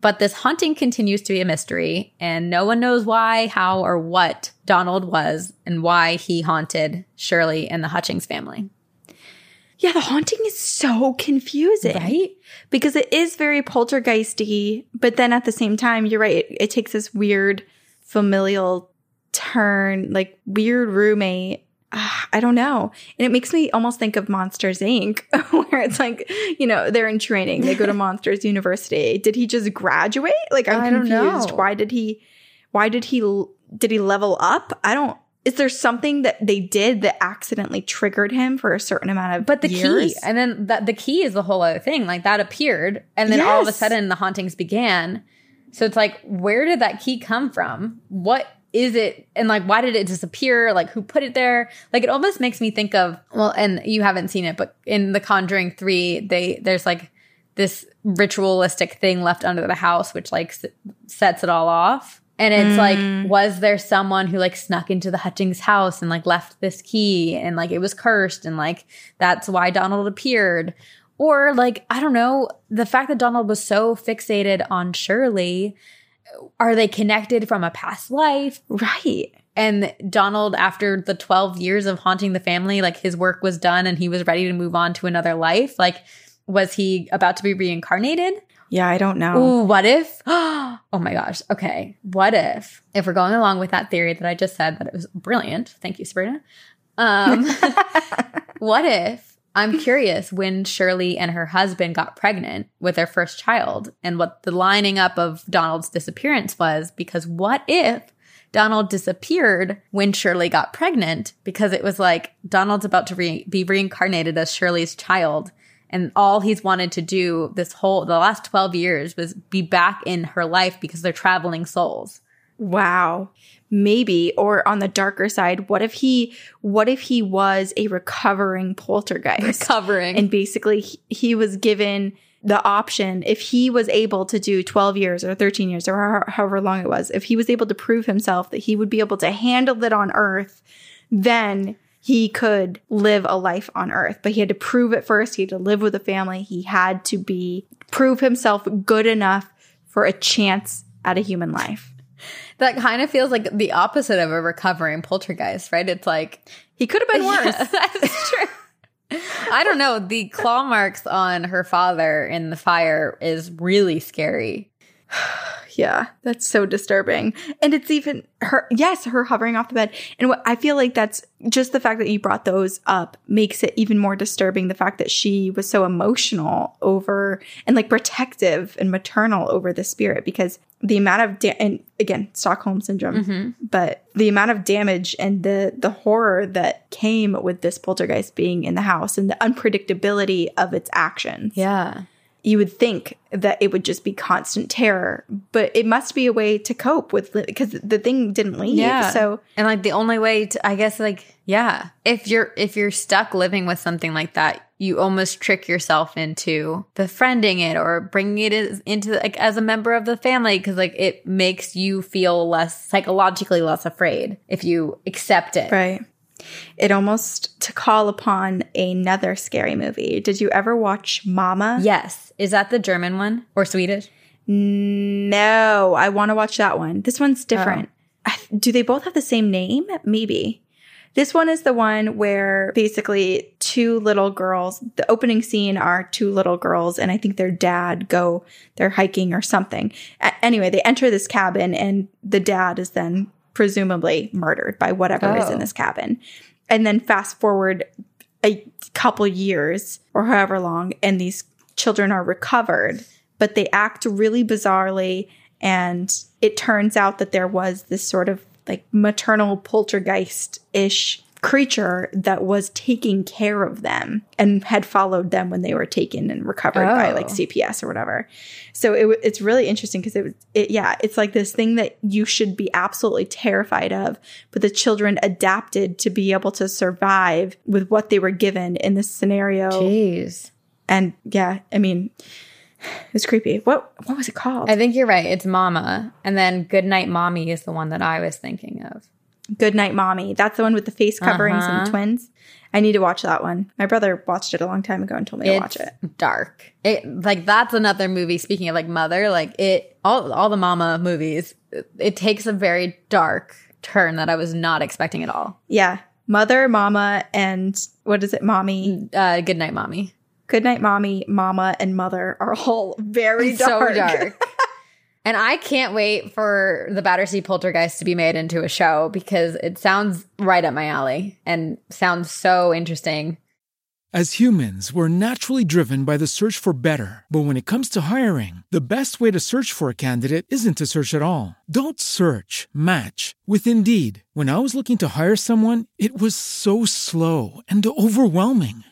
But this haunting continues to be a mystery, and no one knows why, how, or what Donald was and why he haunted Shirley and the Hutchings family. Yeah, the haunting is so confusing. Right? Because it is very poltergeisty, but then at the same time, you're right, it, it takes this weird familial turn, like weird roommate. Ah, I don't know. And it makes me almost think of Monsters Inc., where it's like, you know, they're in training. They go to Monsters University. Did he just graduate? Like, I'm I don't confused. know. Why did he, why did he, did he level up? I don't, is there something that they did that accidentally triggered him for a certain amount of But the years? key, and then that the key is the whole other thing. Like that appeared, and then all of a sudden the hauntings began. So it's like, where did that key come from? What is it? And like, why did it disappear? Like, who put it there? Like, it almost makes me think of well, and you haven't seen it, but in The Conjuring Three, they there's like this ritualistic thing left under the house, which like s- sets it all off. And it's like, mm. was there someone who like snuck into the Hutchings house and like left this key and like it was cursed and like that's why Donald appeared? Or like, I don't know, the fact that Donald was so fixated on Shirley, are they connected from a past life? right. And Donald, after the 12 years of haunting the family, like his work was done and he was ready to move on to another life. Like, was he about to be reincarnated? Yeah, I don't know. Ooh, what if? Oh my gosh. Okay. What if, if we're going along with that theory that I just said that it was brilliant? Thank you, Sabrina. Um, what if I'm curious when Shirley and her husband got pregnant with their first child and what the lining up of Donald's disappearance was? Because what if Donald disappeared when Shirley got pregnant because it was like Donald's about to re- be reincarnated as Shirley's child. And all he's wanted to do this whole, the last 12 years was be back in her life because they're traveling souls. Wow. Maybe or on the darker side, what if he what if he was a recovering poltergeist? Recovering. And basically he, he was given the option if he was able to do 12 years or 13 years or however long it was, if he was able to prove himself that he would be able to handle it on earth, then he could live a life on earth. But he had to prove it first. He had to live with a family. He had to be prove himself good enough for a chance at a human life. That kind of feels like the opposite of a recovering poltergeist, right? It's like, He could have been worse. that's true. I don't know. The claw marks on her father in the fire is really scary. Yeah, that's so disturbing. And it's even her, yes, her hovering off the bed. And what I feel like that's just the fact that you brought those up makes it even more disturbing. The fact that she was so emotional over and like protective and maternal over the spirit because the amount of, da- and again, Stockholm syndrome, mm-hmm. but the amount of damage and the, the horror that came with this poltergeist being in the house and the unpredictability of its actions. Yeah. You would think that it would just be constant terror, but it must be a way to cope with because the thing didn't leave. Yeah. So And like the only way to, I guess, like, yeah, if you're, if you're stuck living with something like that, you almost trick yourself into befriending it or bringing it as, into like as a member of the family because like it makes you feel less psychologically less afraid if you accept it. Right. It almost to call upon another scary movie. Did you ever watch Mama? Yes. Is that the German one or Swedish? No, I want to watch that one. This one's different. Oh. I- Do they both have the same name? Maybe. This one is the one where basically two little girls, the opening scene are two little girls, and I think their dad go, they're hiking or something. A- anyway, they enter this cabin, and the dad is then presumably murdered by whatever is in Oh. this cabin. And then fast forward a couple years or however long, and these children are recovered, but they act really bizarrely. And it turns out that there was this sort of like maternal poltergeist ish creature that was taking care of them and had followed them when they were taken and recovered by Oh. like CPS or whatever. So it, it's really interesting because it, was- it, yeah, it's like this thing that you should be absolutely terrified of, but the children adapted to be able to survive with what they were given in this scenario. Jeez. And yeah, I mean, it was creepy. What what was it called? I think you're right. It's Mama. And then Goodnight Mommy is the one that I was thinking of. Good Night Mommy. That's the one with the face coverings and Uh-huh. the twins. I need to watch that one. My brother watched it a long time ago and told me to watch it. dark. It like that's another movie. Speaking of like mother, like it all all the mama movies. It, it takes a very dark turn that I was not expecting at all. Yeah. Mother, Mama, and what is it? Mommy. Uh, Good night, mommy. Good Night Mommy, Mama, and Mother are all very dark. So dark. and I can't wait for the Battersea Poltergeist to be made into a show because it sounds right up my alley and sounds so interesting. As humans, we're naturally driven by the search for better. But when it comes to hiring, the best way to search for a candidate isn't to search at all. Don't search, match with Indeed. When I was looking to hire someone, it was so slow and overwhelming.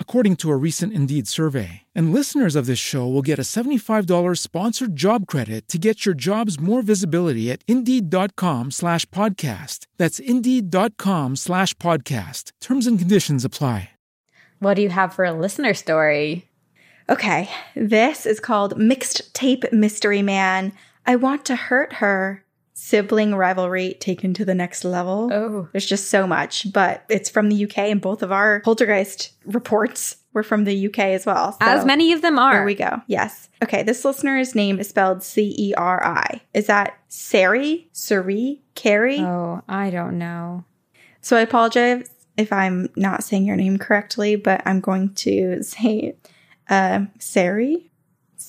according to a recent Indeed survey. And listeners of this show will get a $75 sponsored job credit to get your jobs more visibility at Indeed.com slash podcast. That's Indeed.com slash podcast. Terms and conditions apply. What do you have for a listener story? Okay, this is called Mixed Tape Mystery Man. I want to hurt her. Sibling rivalry taken to the next level. Oh. There's just so much, but it's from the UK, and both of our poltergeist reports were from the UK as well. As many of them are. There we go. Yes. Okay. This listener's name is spelled C E R I. Is that Sari? Sari? Carrie? Oh, I don't know. So I apologize if I'm not saying your name correctly, but I'm going to say uh, Sari.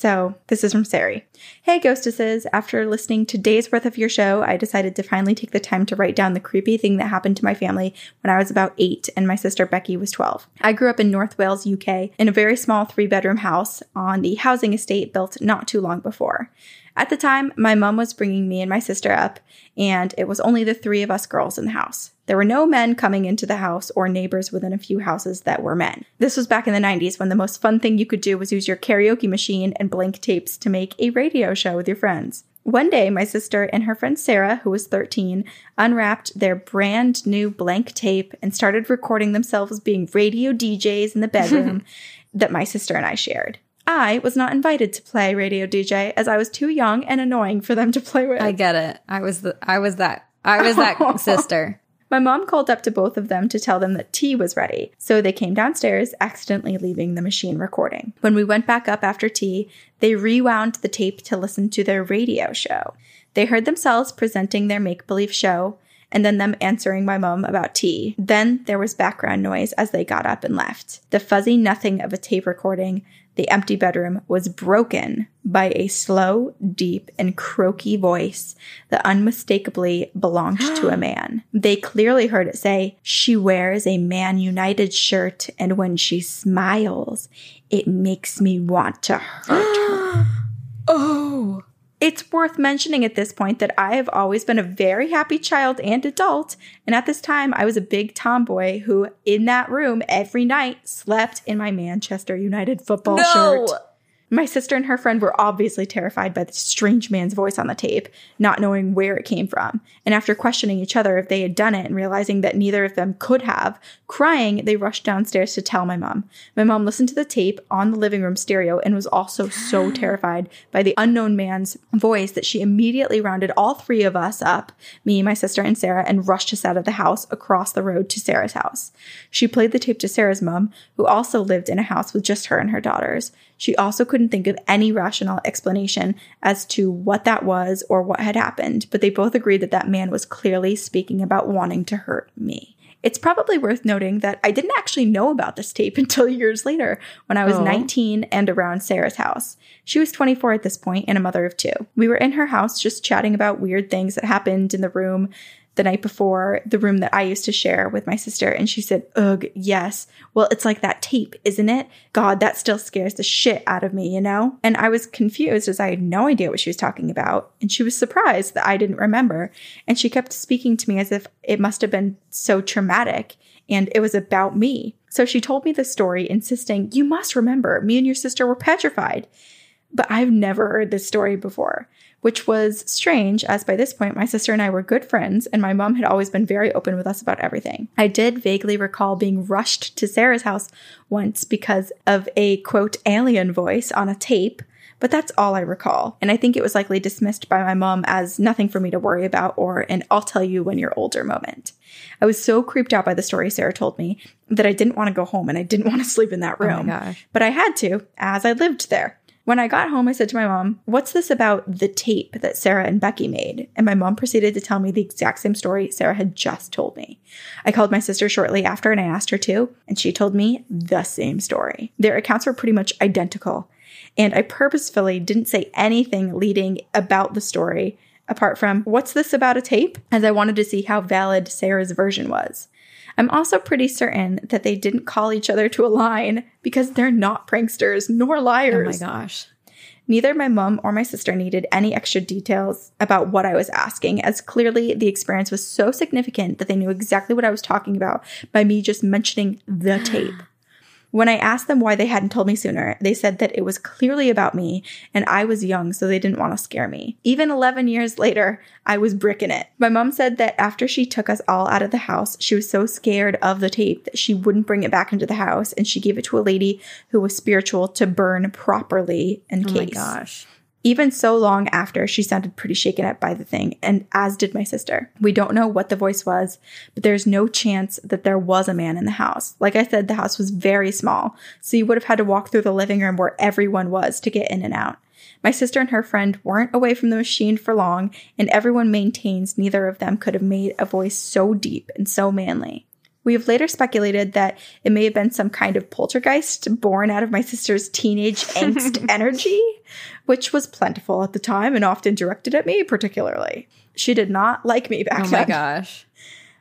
So this is from Sari. Hey, ghostesses. After listening to days worth of your show, I decided to finally take the time to write down the creepy thing that happened to my family when I was about eight and my sister Becky was 12. I grew up in North Wales, UK, in a very small three bedroom house on the housing estate built not too long before. At the time, my mom was bringing me and my sister up, and it was only the three of us girls in the house. There were no men coming into the house or neighbors within a few houses that were men. This was back in the 90s when the most fun thing you could do was use your karaoke machine and blank tapes to make a radio show with your friends. One day, my sister and her friend Sarah, who was 13, unwrapped their brand new blank tape and started recording themselves being radio DJs in the bedroom that my sister and I shared. I was not invited to play radio DJ as I was too young and annoying for them to play with. I get it. I was the I was that I was that sister. My mom called up to both of them to tell them that tea was ready, so they came downstairs, accidentally leaving the machine recording. When we went back up after tea, they rewound the tape to listen to their radio show. They heard themselves presenting their make believe show, and then them answering my mom about tea. Then there was background noise as they got up and left. The fuzzy nothing of a tape recording, The empty bedroom was broken by a slow, deep, and croaky voice that unmistakably belonged to a man. They clearly heard it say, She wears a Man United shirt, and when she smiles, it makes me want to hurt her. Oh. It's worth mentioning at this point that I have always been a very happy child and adult, and at this time I was a big tomboy who, in that room every night, slept in my Manchester United football No. shirt. My sister and her friend were obviously terrified by the strange man's voice on the tape, not knowing where it came from. And after questioning each other if they had done it and realizing that neither of them could have, crying, they rushed downstairs to tell my mom. My mom listened to the tape on the living room stereo and was also so terrified by the unknown man's voice that she immediately rounded all three of us up, me, my sister, and Sarah, and rushed us out of the house across the road to Sarah's house. She played the tape to Sarah's mom, who also lived in a house with just her and her daughters. She also couldn't think of any rational explanation as to what that was or what had happened, but they both agreed that that man was clearly speaking about wanting to hurt me. It's probably worth noting that I didn't actually know about this tape until years later when I was Oh. 19 and around Sarah's house. She was 24 at this point and a mother of two. We were in her house just chatting about weird things that happened in the room the night before, the room that I used to share with my sister. And she said, Ugh, yes. Well, it's like that tape, isn't it? God, that still scares the shit out of me, you know? And I was confused as I had no idea what she was talking about. And she was surprised that I didn't remember. And she kept speaking to me as if it must have been so traumatic and it was about me. So she told me the story, insisting, You must remember, me and your sister were petrified. But I've never heard this story before, which was strange, as by this point, my sister and I were good friends, and my mom had always been very open with us about everything. I did vaguely recall being rushed to Sarah's house once because of a quote alien voice on a tape, but that's all I recall. And I think it was likely dismissed by my mom as nothing for me to worry about or an I'll tell you when you're older moment. I was so creeped out by the story Sarah told me that I didn't want to go home and I didn't want to sleep in that Oh room. gosh. But I had to, as I lived there. When I got home, I said to my mom, What's this about the tape that Sarah and Becky made? And my mom proceeded to tell me the exact same story Sarah had just told me. I called my sister shortly after and I asked her to, and she told me the same story. Their accounts were pretty much identical. And I purposefully didn't say anything leading about the story apart from, What's this about a tape? as I wanted to see how valid Sarah's version was. I'm also pretty certain that they didn't call each other to a line because they're not pranksters nor liars. Oh my gosh. Neither my mom or my sister needed any extra details about what I was asking, as clearly the experience was so significant that they knew exactly what I was talking about by me just mentioning the tape. When I asked them why they hadn't told me sooner, they said that it was clearly about me and I was young, so they didn't want to scare me. Even 11 years later, I was bricking it. My mom said that after she took us all out of the house, she was so scared of the tape that she wouldn't bring it back into the house and she gave it to a lady who was spiritual to burn properly in Oh my case. gosh. Even so long after, she sounded pretty shaken up by the thing, and as did my sister. We don't know what the voice was, but there's no chance that there was a man in the house. Like I said, the house was very small, so you would have had to walk through the living room where everyone was to get in and out. My sister and her friend weren't away from the machine for long, and everyone maintains neither of them could have made a voice so deep and so manly. We have later speculated that it may have been some kind of poltergeist born out of my sister's teenage angst energy, which was plentiful at the time and often directed at me particularly. She did not like me back Oh my then. gosh.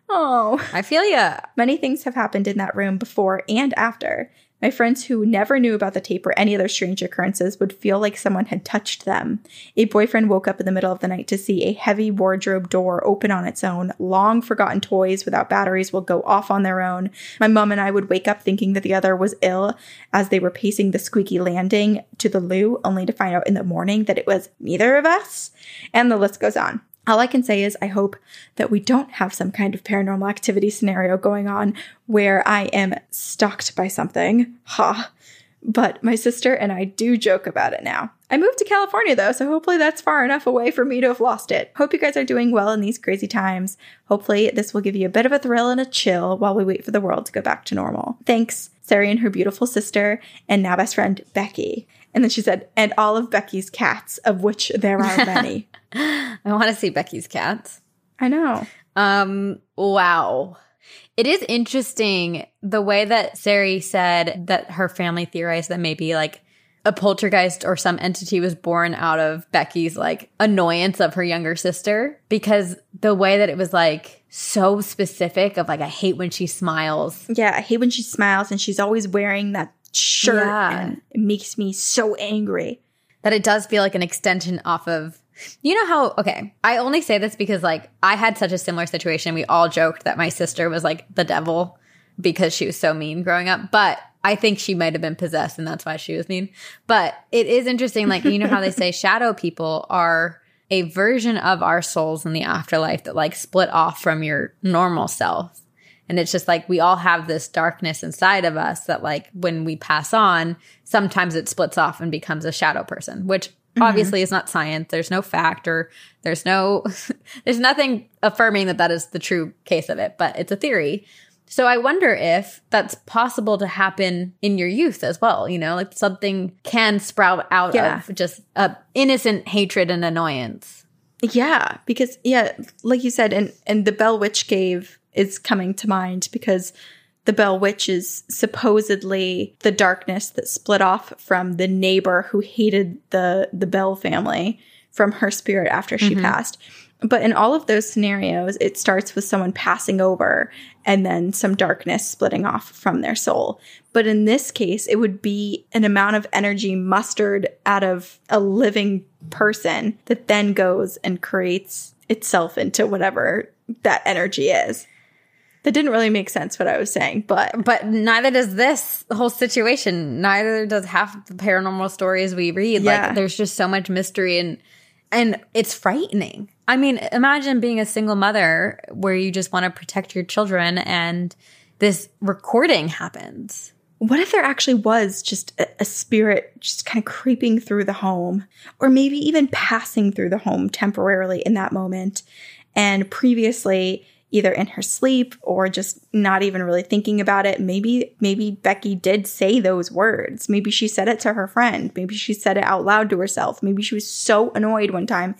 Oh. I feel ya. Many things have happened in that room before and after. My friends who never knew about the tape or any other strange occurrences would feel like someone had touched them. A boyfriend woke up in the middle of the night to see a heavy wardrobe door open on its own. Long forgotten toys without batteries will go off on their own. My mom and I would wake up thinking that the other was ill as they were pacing the squeaky landing to the loo, only to find out in the morning that it was neither of us. And the list goes on. All I can say is I hope that we don't have some kind of paranormal activity scenario going on where I am stalked by something. Ha. But my sister and I do joke about it now. I moved to California though, so hopefully that's far enough away for me to have lost it. Hope you guys are doing well in these crazy times. Hopefully this will give you a bit of a thrill and a chill while we wait for the world to go back to normal. Thanks, Sari and her beautiful sister, and now best friend Becky. And then she said, and all of Becky's cats, of which there are many. I want to see Becky's cats. I know. Um, wow. It is interesting the way that Sari said that her family theorized that maybe like a poltergeist or some entity was born out of Becky's like annoyance of her younger sister because the way that it was like so specific of like I hate when she smiles. Yeah, I hate when she smiles and she's always wearing that shirt Yeah. and it makes me so angry. That it does feel like an extension off of you know how okay, I only say this because like I had such a similar situation. We all joked that my sister was like the devil because she was so mean growing up, but I think she might have been possessed and that's why she was mean. But it is interesting like you know how they say shadow people are a version of our souls in the afterlife that like split off from your normal self. And it's just like we all have this darkness inside of us that, like, when we pass on, sometimes it splits off and becomes a shadow person, which Mm-hmm. obviously is not science. There's no fact or there's no, there's nothing affirming that that is the true case of it, but it's a theory. So I wonder if that's possible to happen in your youth as well. You know, like something can sprout out Yeah. of just a innocent hatred and annoyance. Yeah, because yeah, like you said, and and the Bell Witch Cave is coming to mind because the Bell Witch is supposedly the darkness that split off from the neighbor who hated the the Bell family from her spirit after she mm-hmm. passed. But in all of those scenarios, it starts with someone passing over and then some darkness splitting off from their soul. But in this case, it would be an amount of energy mustered out of a living person that then goes and creates itself into whatever that energy is. That didn't really make sense what I was saying, but But neither does this whole situation. Neither does half the paranormal stories we read. Yeah. Like there's just so much mystery and and it's frightening. I mean, imagine being a single mother where you just want to protect your children and this recording happens. what if there actually was just a, a spirit just kind of creeping through the home or maybe even passing through the home temporarily in that moment and previously either in her sleep or just not even really thinking about it maybe maybe Becky did say those words maybe she said it to her friend maybe she said it out loud to herself maybe she was so annoyed one time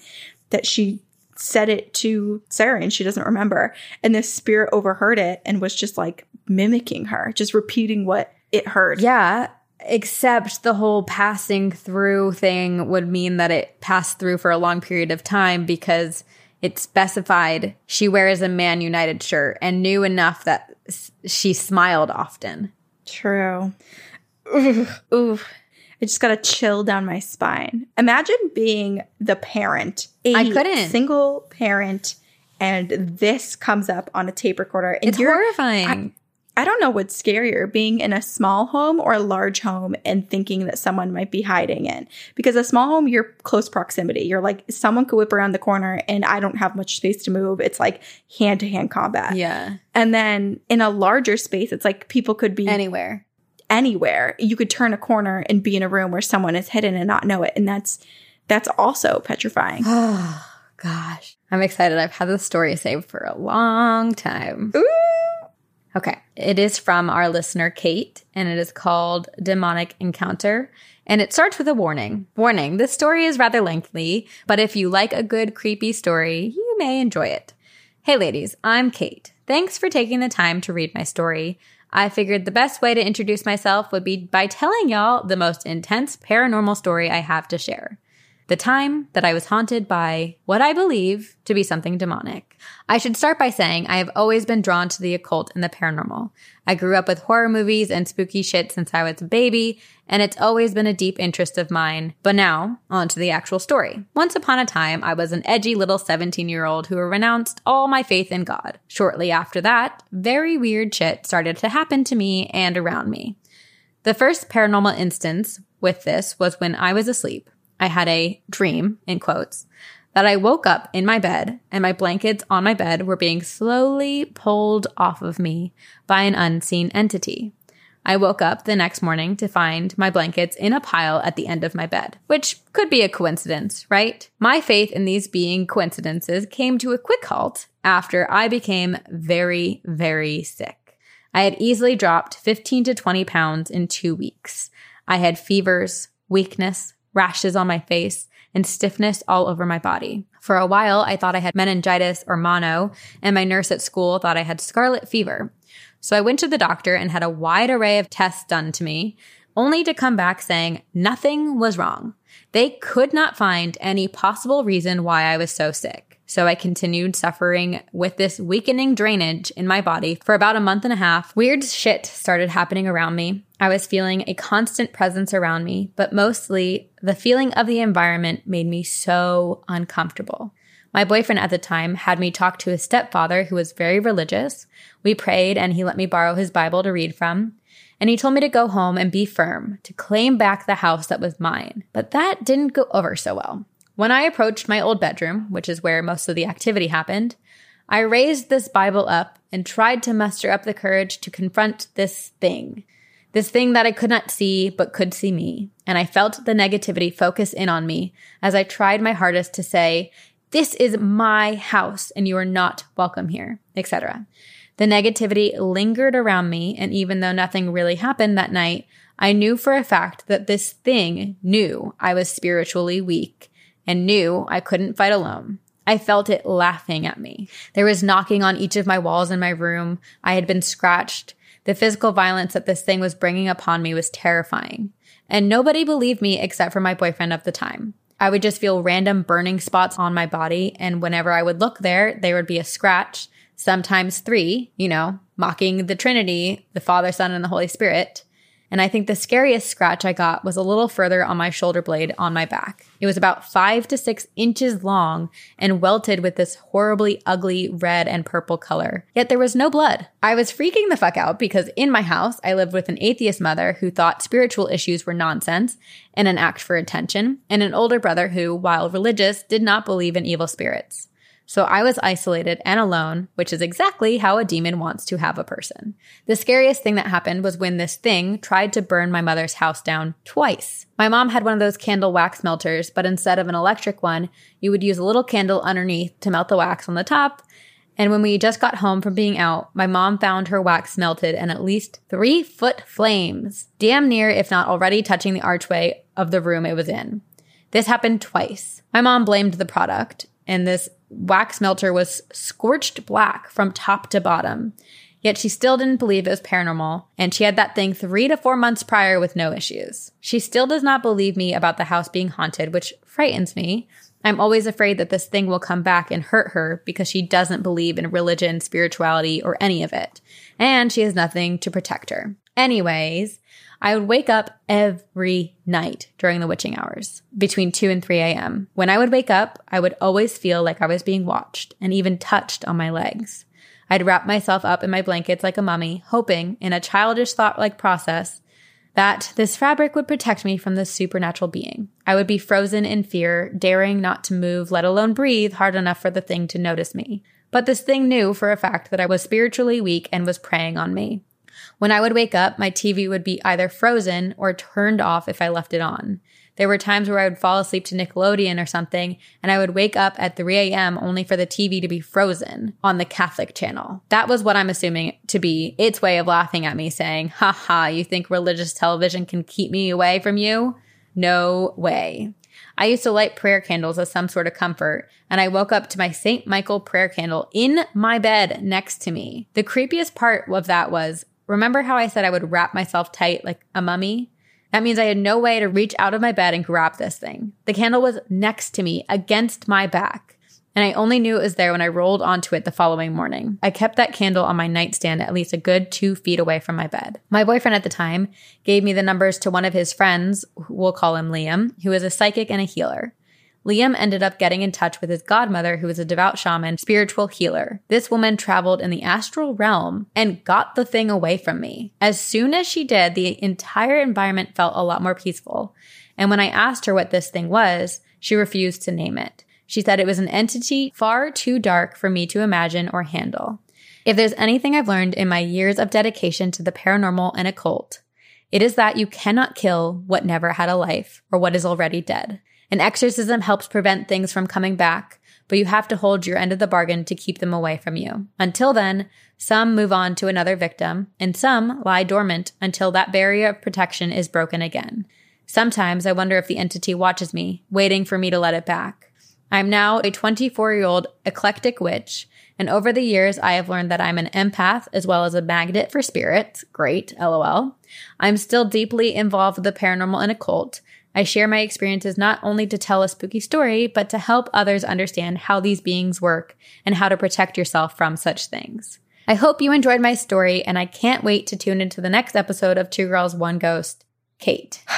that she said it to Sarah and she doesn't remember. And this spirit overheard it and was just like mimicking her, just repeating what it heard. Yeah, except the whole passing through thing would mean that it passed through for a long period of time because it specified she wears a Man United shirt and knew enough that s- she smiled often. True. Oof, ooh. I just got a chill down my spine. Imagine being the parent, a I couldn't. single parent, and this comes up on a tape recorder. And It's you're- horrifying. I don't know what's scarier, being in a small home or a large home and thinking that someone might be hiding in. Because a small home, you're close proximity. You're like, someone could whip around the corner and I don't have much space to move. It's like hand to hand combat. yeah. And then in a larger space, it's like people could be Anywhere. anywhere. You could turn a corner and be in a room where someone is hidden and not know it. And that's that's also petrifying. Oh, gosh. I'm excited. I've had this story saved for a long time. Okay. It is from our listener, Kate, and it is called Demonic Encounter. And it starts with a warning. Warning this story is rather lengthy, but if you like a good, creepy story, you may enjoy it. Hey, ladies, I'm Kate. Thanks for taking the time to read my story. I figured the best way to introduce myself would be by telling y'all the most intense paranormal story I have to share the time that I was haunted by what I believe to be something demonic. I should start by saying I have always been drawn to the occult and the paranormal. I grew up with horror movies and spooky shit since I was a baby, and it's always been a deep interest of mine. But now, on to the actual story. Once upon a time, I was an edgy little 17 year old who renounced all my faith in God. Shortly after that, very weird shit started to happen to me and around me. The first paranormal instance with this was when I was asleep. I had a dream, in quotes, that I woke up in my bed and my blankets on my bed were being slowly pulled off of me by an unseen entity. I woke up the next morning to find my blankets in a pile at the end of my bed, which could be a coincidence, right? My faith in these being coincidences came to a quick halt after I became very, very sick. I had easily dropped 15 to 20 pounds in two weeks. I had fevers, weakness, rashes on my face, and stiffness all over my body. For a while, I thought I had meningitis or mono, and my nurse at school thought I had scarlet fever. So I went to the doctor and had a wide array of tests done to me, only to come back saying nothing was wrong. They could not find any possible reason why I was so sick. So I continued suffering with this weakening drainage in my body for about a month and a half. Weird shit started happening around me. I was feeling a constant presence around me, but mostly the feeling of the environment made me so uncomfortable. My boyfriend at the time had me talk to his stepfather, who was very religious. We prayed and he let me borrow his Bible to read from. And he told me to go home and be firm, to claim back the house that was mine. But that didn't go over so well. When I approached my old bedroom, which is where most of the activity happened, I raised this Bible up and tried to muster up the courage to confront this thing. This thing that I could not see, but could see me. And I felt the negativity focus in on me as I tried my hardest to say, this is my house and you are not welcome here, etc. The negativity lingered around me. And even though nothing really happened that night, I knew for a fact that this thing knew I was spiritually weak and knew I couldn't fight alone. I felt it laughing at me. There was knocking on each of my walls in my room. I had been scratched. The physical violence that this thing was bringing upon me was terrifying. And nobody believed me except for my boyfriend of the time. I would just feel random burning spots on my body. And whenever I would look there, there would be a scratch, sometimes three, you know, mocking the Trinity, the Father, Son, and the Holy Spirit. And I think the scariest scratch I got was a little further on my shoulder blade on my back. It was about five to six inches long and welted with this horribly ugly red and purple color. Yet there was no blood. I was freaking the fuck out because in my house, I lived with an atheist mother who thought spiritual issues were nonsense and an act for attention, and an older brother who, while religious, did not believe in evil spirits. So I was isolated and alone, which is exactly how a demon wants to have a person. The scariest thing that happened was when this thing tried to burn my mother's house down twice. My mom had one of those candle wax melters, but instead of an electric one, you would use a little candle underneath to melt the wax on the top. And when we just got home from being out, my mom found her wax melted and at least three foot flames, damn near, if not already touching the archway of the room it was in. This happened twice. My mom blamed the product, and this wax melter was scorched black from top to bottom. Yet she still didn't believe it was paranormal, and she had that thing three to four months prior with no issues. She still does not believe me about the house being haunted, which frightens me. I'm always afraid that this thing will come back and hurt her because she doesn't believe in religion, spirituality, or any of it. And she has nothing to protect her. Anyways, I would wake up every night during the witching hours between 2 and 3 a.m. When I would wake up, I would always feel like I was being watched and even touched on my legs. I'd wrap myself up in my blankets like a mummy, hoping, in a childish thought like process, that this fabric would protect me from this supernatural being. I would be frozen in fear, daring not to move, let alone breathe hard enough for the thing to notice me. But this thing knew for a fact that I was spiritually weak and was preying on me. When I would wake up, my TV would be either frozen or turned off if I left it on. There were times where I would fall asleep to Nickelodeon or something, and I would wake up at 3 a.m. only for the TV to be frozen on the Catholic channel. That was what I'm assuming to be its way of laughing at me, saying, "Ha ha, you think religious television can keep me away from you? No way. I used to light prayer candles as some sort of comfort, and I woke up to my St. Michael prayer candle in my bed next to me. The creepiest part of that was Remember how I said I would wrap myself tight like a mummy? That means I had no way to reach out of my bed and grab this thing. The candle was next to me, against my back. And I only knew it was there when I rolled onto it the following morning. I kept that candle on my nightstand at least a good two feet away from my bed. My boyfriend at the time gave me the numbers to one of his friends, we'll call him Liam, who is a psychic and a healer. Liam ended up getting in touch with his godmother, who was a devout shaman, spiritual healer. This woman traveled in the astral realm and got the thing away from me. As soon as she did, the entire environment felt a lot more peaceful. And when I asked her what this thing was, she refused to name it. She said it was an entity far too dark for me to imagine or handle. If there's anything I've learned in my years of dedication to the paranormal and occult, it is that you cannot kill what never had a life or what is already dead. An exorcism helps prevent things from coming back, but you have to hold your end of the bargain to keep them away from you. Until then, some move on to another victim, and some lie dormant until that barrier of protection is broken again. Sometimes I wonder if the entity watches me, waiting for me to let it back. I am now a 24 year old eclectic witch, And over the years, I have learned that I'm an empath as well as a magnet for spirits. Great, lol. I'm still deeply involved with the paranormal and occult. I share my experiences not only to tell a spooky story, but to help others understand how these beings work and how to protect yourself from such things. I hope you enjoyed my story, and I can't wait to tune into the next episode of Two Girls, One Ghost. Kate.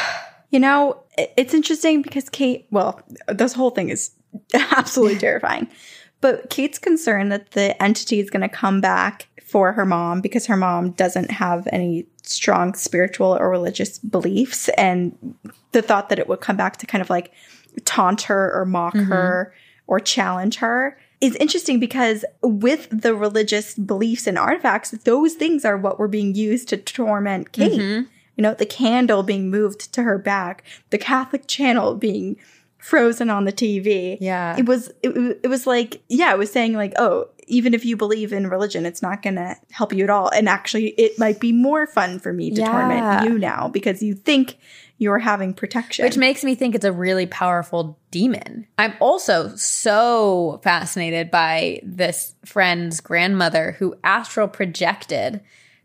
You know, it's interesting because Kate, well, this whole thing is absolutely terrifying. But Kate's concerned that the entity is going to come back for her mom because her mom doesn't have any strong spiritual or religious beliefs. And the thought that it would come back to kind of like taunt her or mock mm-hmm. her or challenge her is interesting because with the religious beliefs and artifacts, those things are what were being used to torment Kate. Mm-hmm. You know, the candle being moved to her back, the Catholic channel being frozen on the TV. Yeah. It was it, it was like yeah, it was saying like, "Oh, even if you believe in religion, it's not going to help you at all." And actually, it might be more fun for me to Yeah. torment you now because you think you're having protection. Which makes me think it's a really powerful demon. I'm also so fascinated by this friend's grandmother who astral projected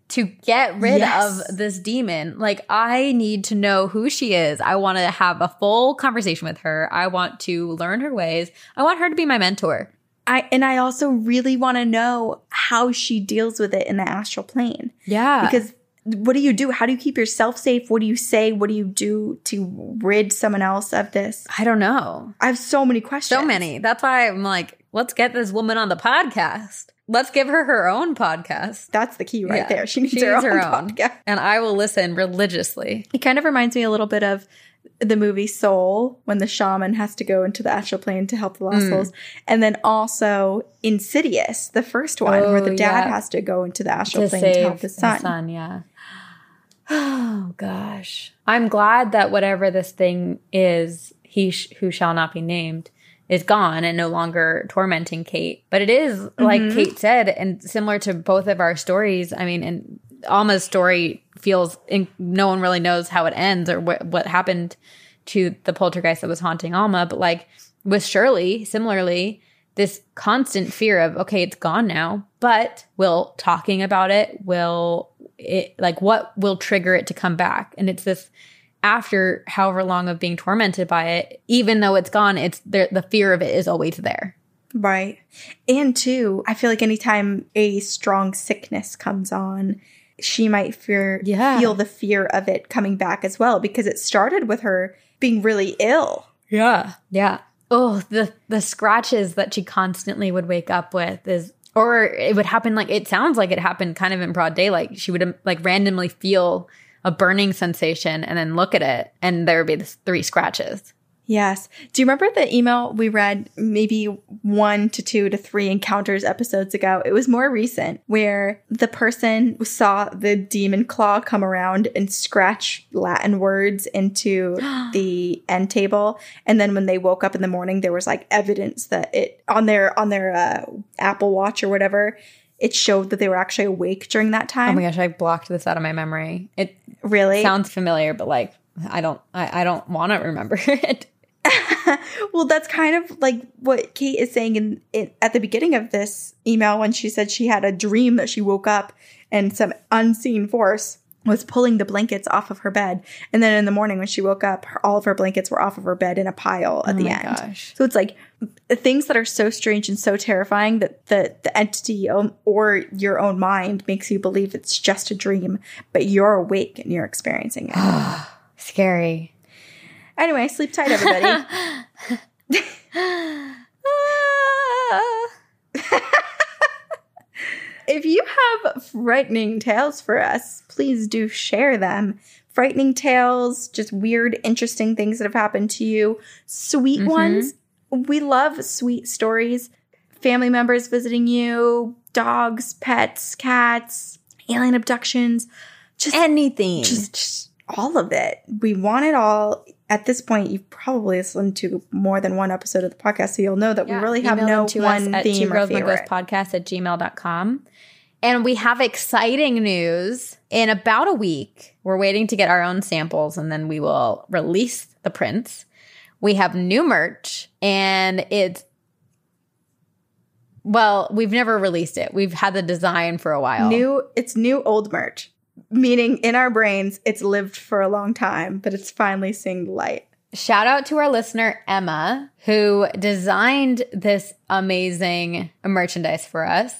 to get rid Yes. of this demon. Like, I need to know who she is. I want to have a full conversation with her. I want to learn her ways. I want her to be my mentor. I and I also really want to know how she deals with it in the astral plane. Yeah. Because what do you do? How do you keep yourself safe? What do you say? What do you do to rid someone else of this? I don't know. I have so many questions. So many. That's why I'm like, let's get this woman on the podcast. Let's give her her own podcast. That's the key right Yeah. there. She needs She her, needs own her own. podcast. And I will listen religiously. It kind of reminds me a little bit of the movie Soul when the shaman has to go into the astral plane to help the lost Mm. souls. And then also Insidious, the first one, where the Oh, dad yeah. has to go into the astral to plane to help his son. yeah. Oh gosh, I'm glad that whatever this thing is, he sh- who shall not be named, is gone and no longer tormenting Kate. But it is like Mm-hmm. Kate said, and similar to both of our stories. I mean, and Alma's story feels in, no one really knows how it ends or what what happened to the poltergeist that was haunting Alma. But like with Shirley, similarly, this constant fear of okay it's gone now but will talking about it will it like what will trigger it to come back and it's this after however long of being tormented by it even though it's gone it's there the fear of it is always there Right. And two, I feel like anytime a strong sickness comes on, she might fear Yeah. feel the fear of it coming back as well because it started with her being really ill. yeah yeah oh the the scratches that she constantly would wake up with is or it would happen like it sounds like it happened kind of in broad daylight she would um, like randomly feel a burning sensation and then look at it and there would be the three scratches Yes. Do you remember the email we read maybe one to two to three encounters episodes ago? It was more recent where the person saw the demon claw come around and scratch Latin words into the end table. And then when they woke up in the morning, there was like evidence that it on their, on their, uh, Apple watch or whatever, it showed that they were actually awake during that time. Oh my gosh, I blocked this out of my memory. It really? sounds familiar, but like I don't I, I don't want to remember it. well, that's kind of like what Kate is saying in, in at the beginning of this email when she said she had a dream that she woke up and some unseen force was pulling the blankets off of her bed, and then in the morning when she woke up, her, all of her blankets were off of her bed in a pile at Oh the my end. gosh. So it's like things that are so strange and so terrifying that the the entity um, or your own mind makes you believe it's just a dream, but you're awake and you're experiencing it. Scary. anyway, sleep tight, everybody. If you have frightening tales for us, please do share them. Frightening tales, just weird, interesting things that have happened to you, sweet ones. We love sweet stories. Family members visiting you, dogs, pets, cats, alien abductions, just Anything. just, just all of it. We want it all. At this point, you've probably listened to more than one episode of the podcast, so you'll know that we really have no to one us at theme two or ghost favorite. podcast at gmail.com. And we have exciting news. In about a week, we're waiting to get our own samples and then we will release the prints. We have new merch and it's Well, we've never released it. We've had the design for a while. New it's new old merch. Meaning in our brains it's lived for a long time, but it's finally seeing the light. Shout out to our listener, Emma, who designed this amazing merchandise for us.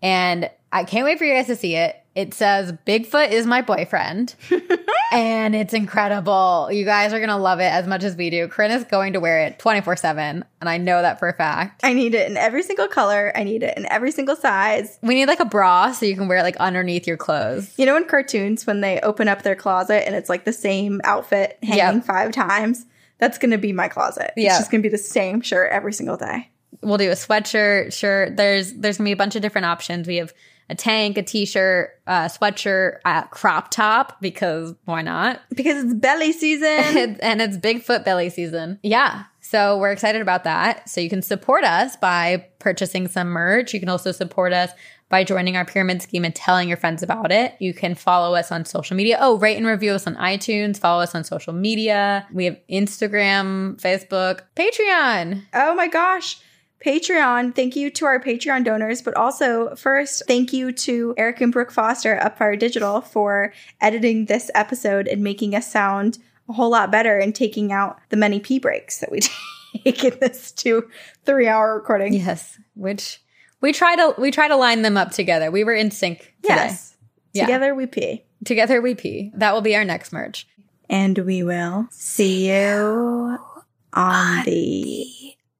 And I can't wait for you guys to see it. It says, Bigfoot is my boyfriend. and it's incredible. You guys are going to love it as much as we do. Corinne is going to wear it 24 7. And I know that for a fact. I need it in every single color. I need it in every single size. We need like a bra so you can wear it like underneath your clothes. You know, in cartoons, when they open up their closet and it's like the same outfit hanging Yep. five times, that's going to be my closet. Yeah. It's just going to be the same shirt every single day. We'll do a sweatshirt, shirt. There's there's gonna be a bunch of different options. We have a tank, a t-shirt, a sweatshirt, a crop top because why not? Because it's belly season. and it's Bigfoot belly season. Yeah. So we're excited about that. So you can support us by purchasing some merch. You can also support us by joining our pyramid scheme and telling your friends about it. You can follow us on social media. Oh, rate and review us on iTunes. Follow us on social media. We have Instagram, Facebook, Patreon. oh my gosh. Patreon. Thank you to our Patreon donors, but also first, thank you to Eric and Brooke Foster, at Upfire Digital, for editing this episode and making us sound a whole lot better and taking out the many pee breaks that we take in this two, three hour recording. Yes, which we try to we try to line them up together. We were in sync today. Yes. Yeah. Together we pee. Together we pee. That will be our next merch. And we will see you on the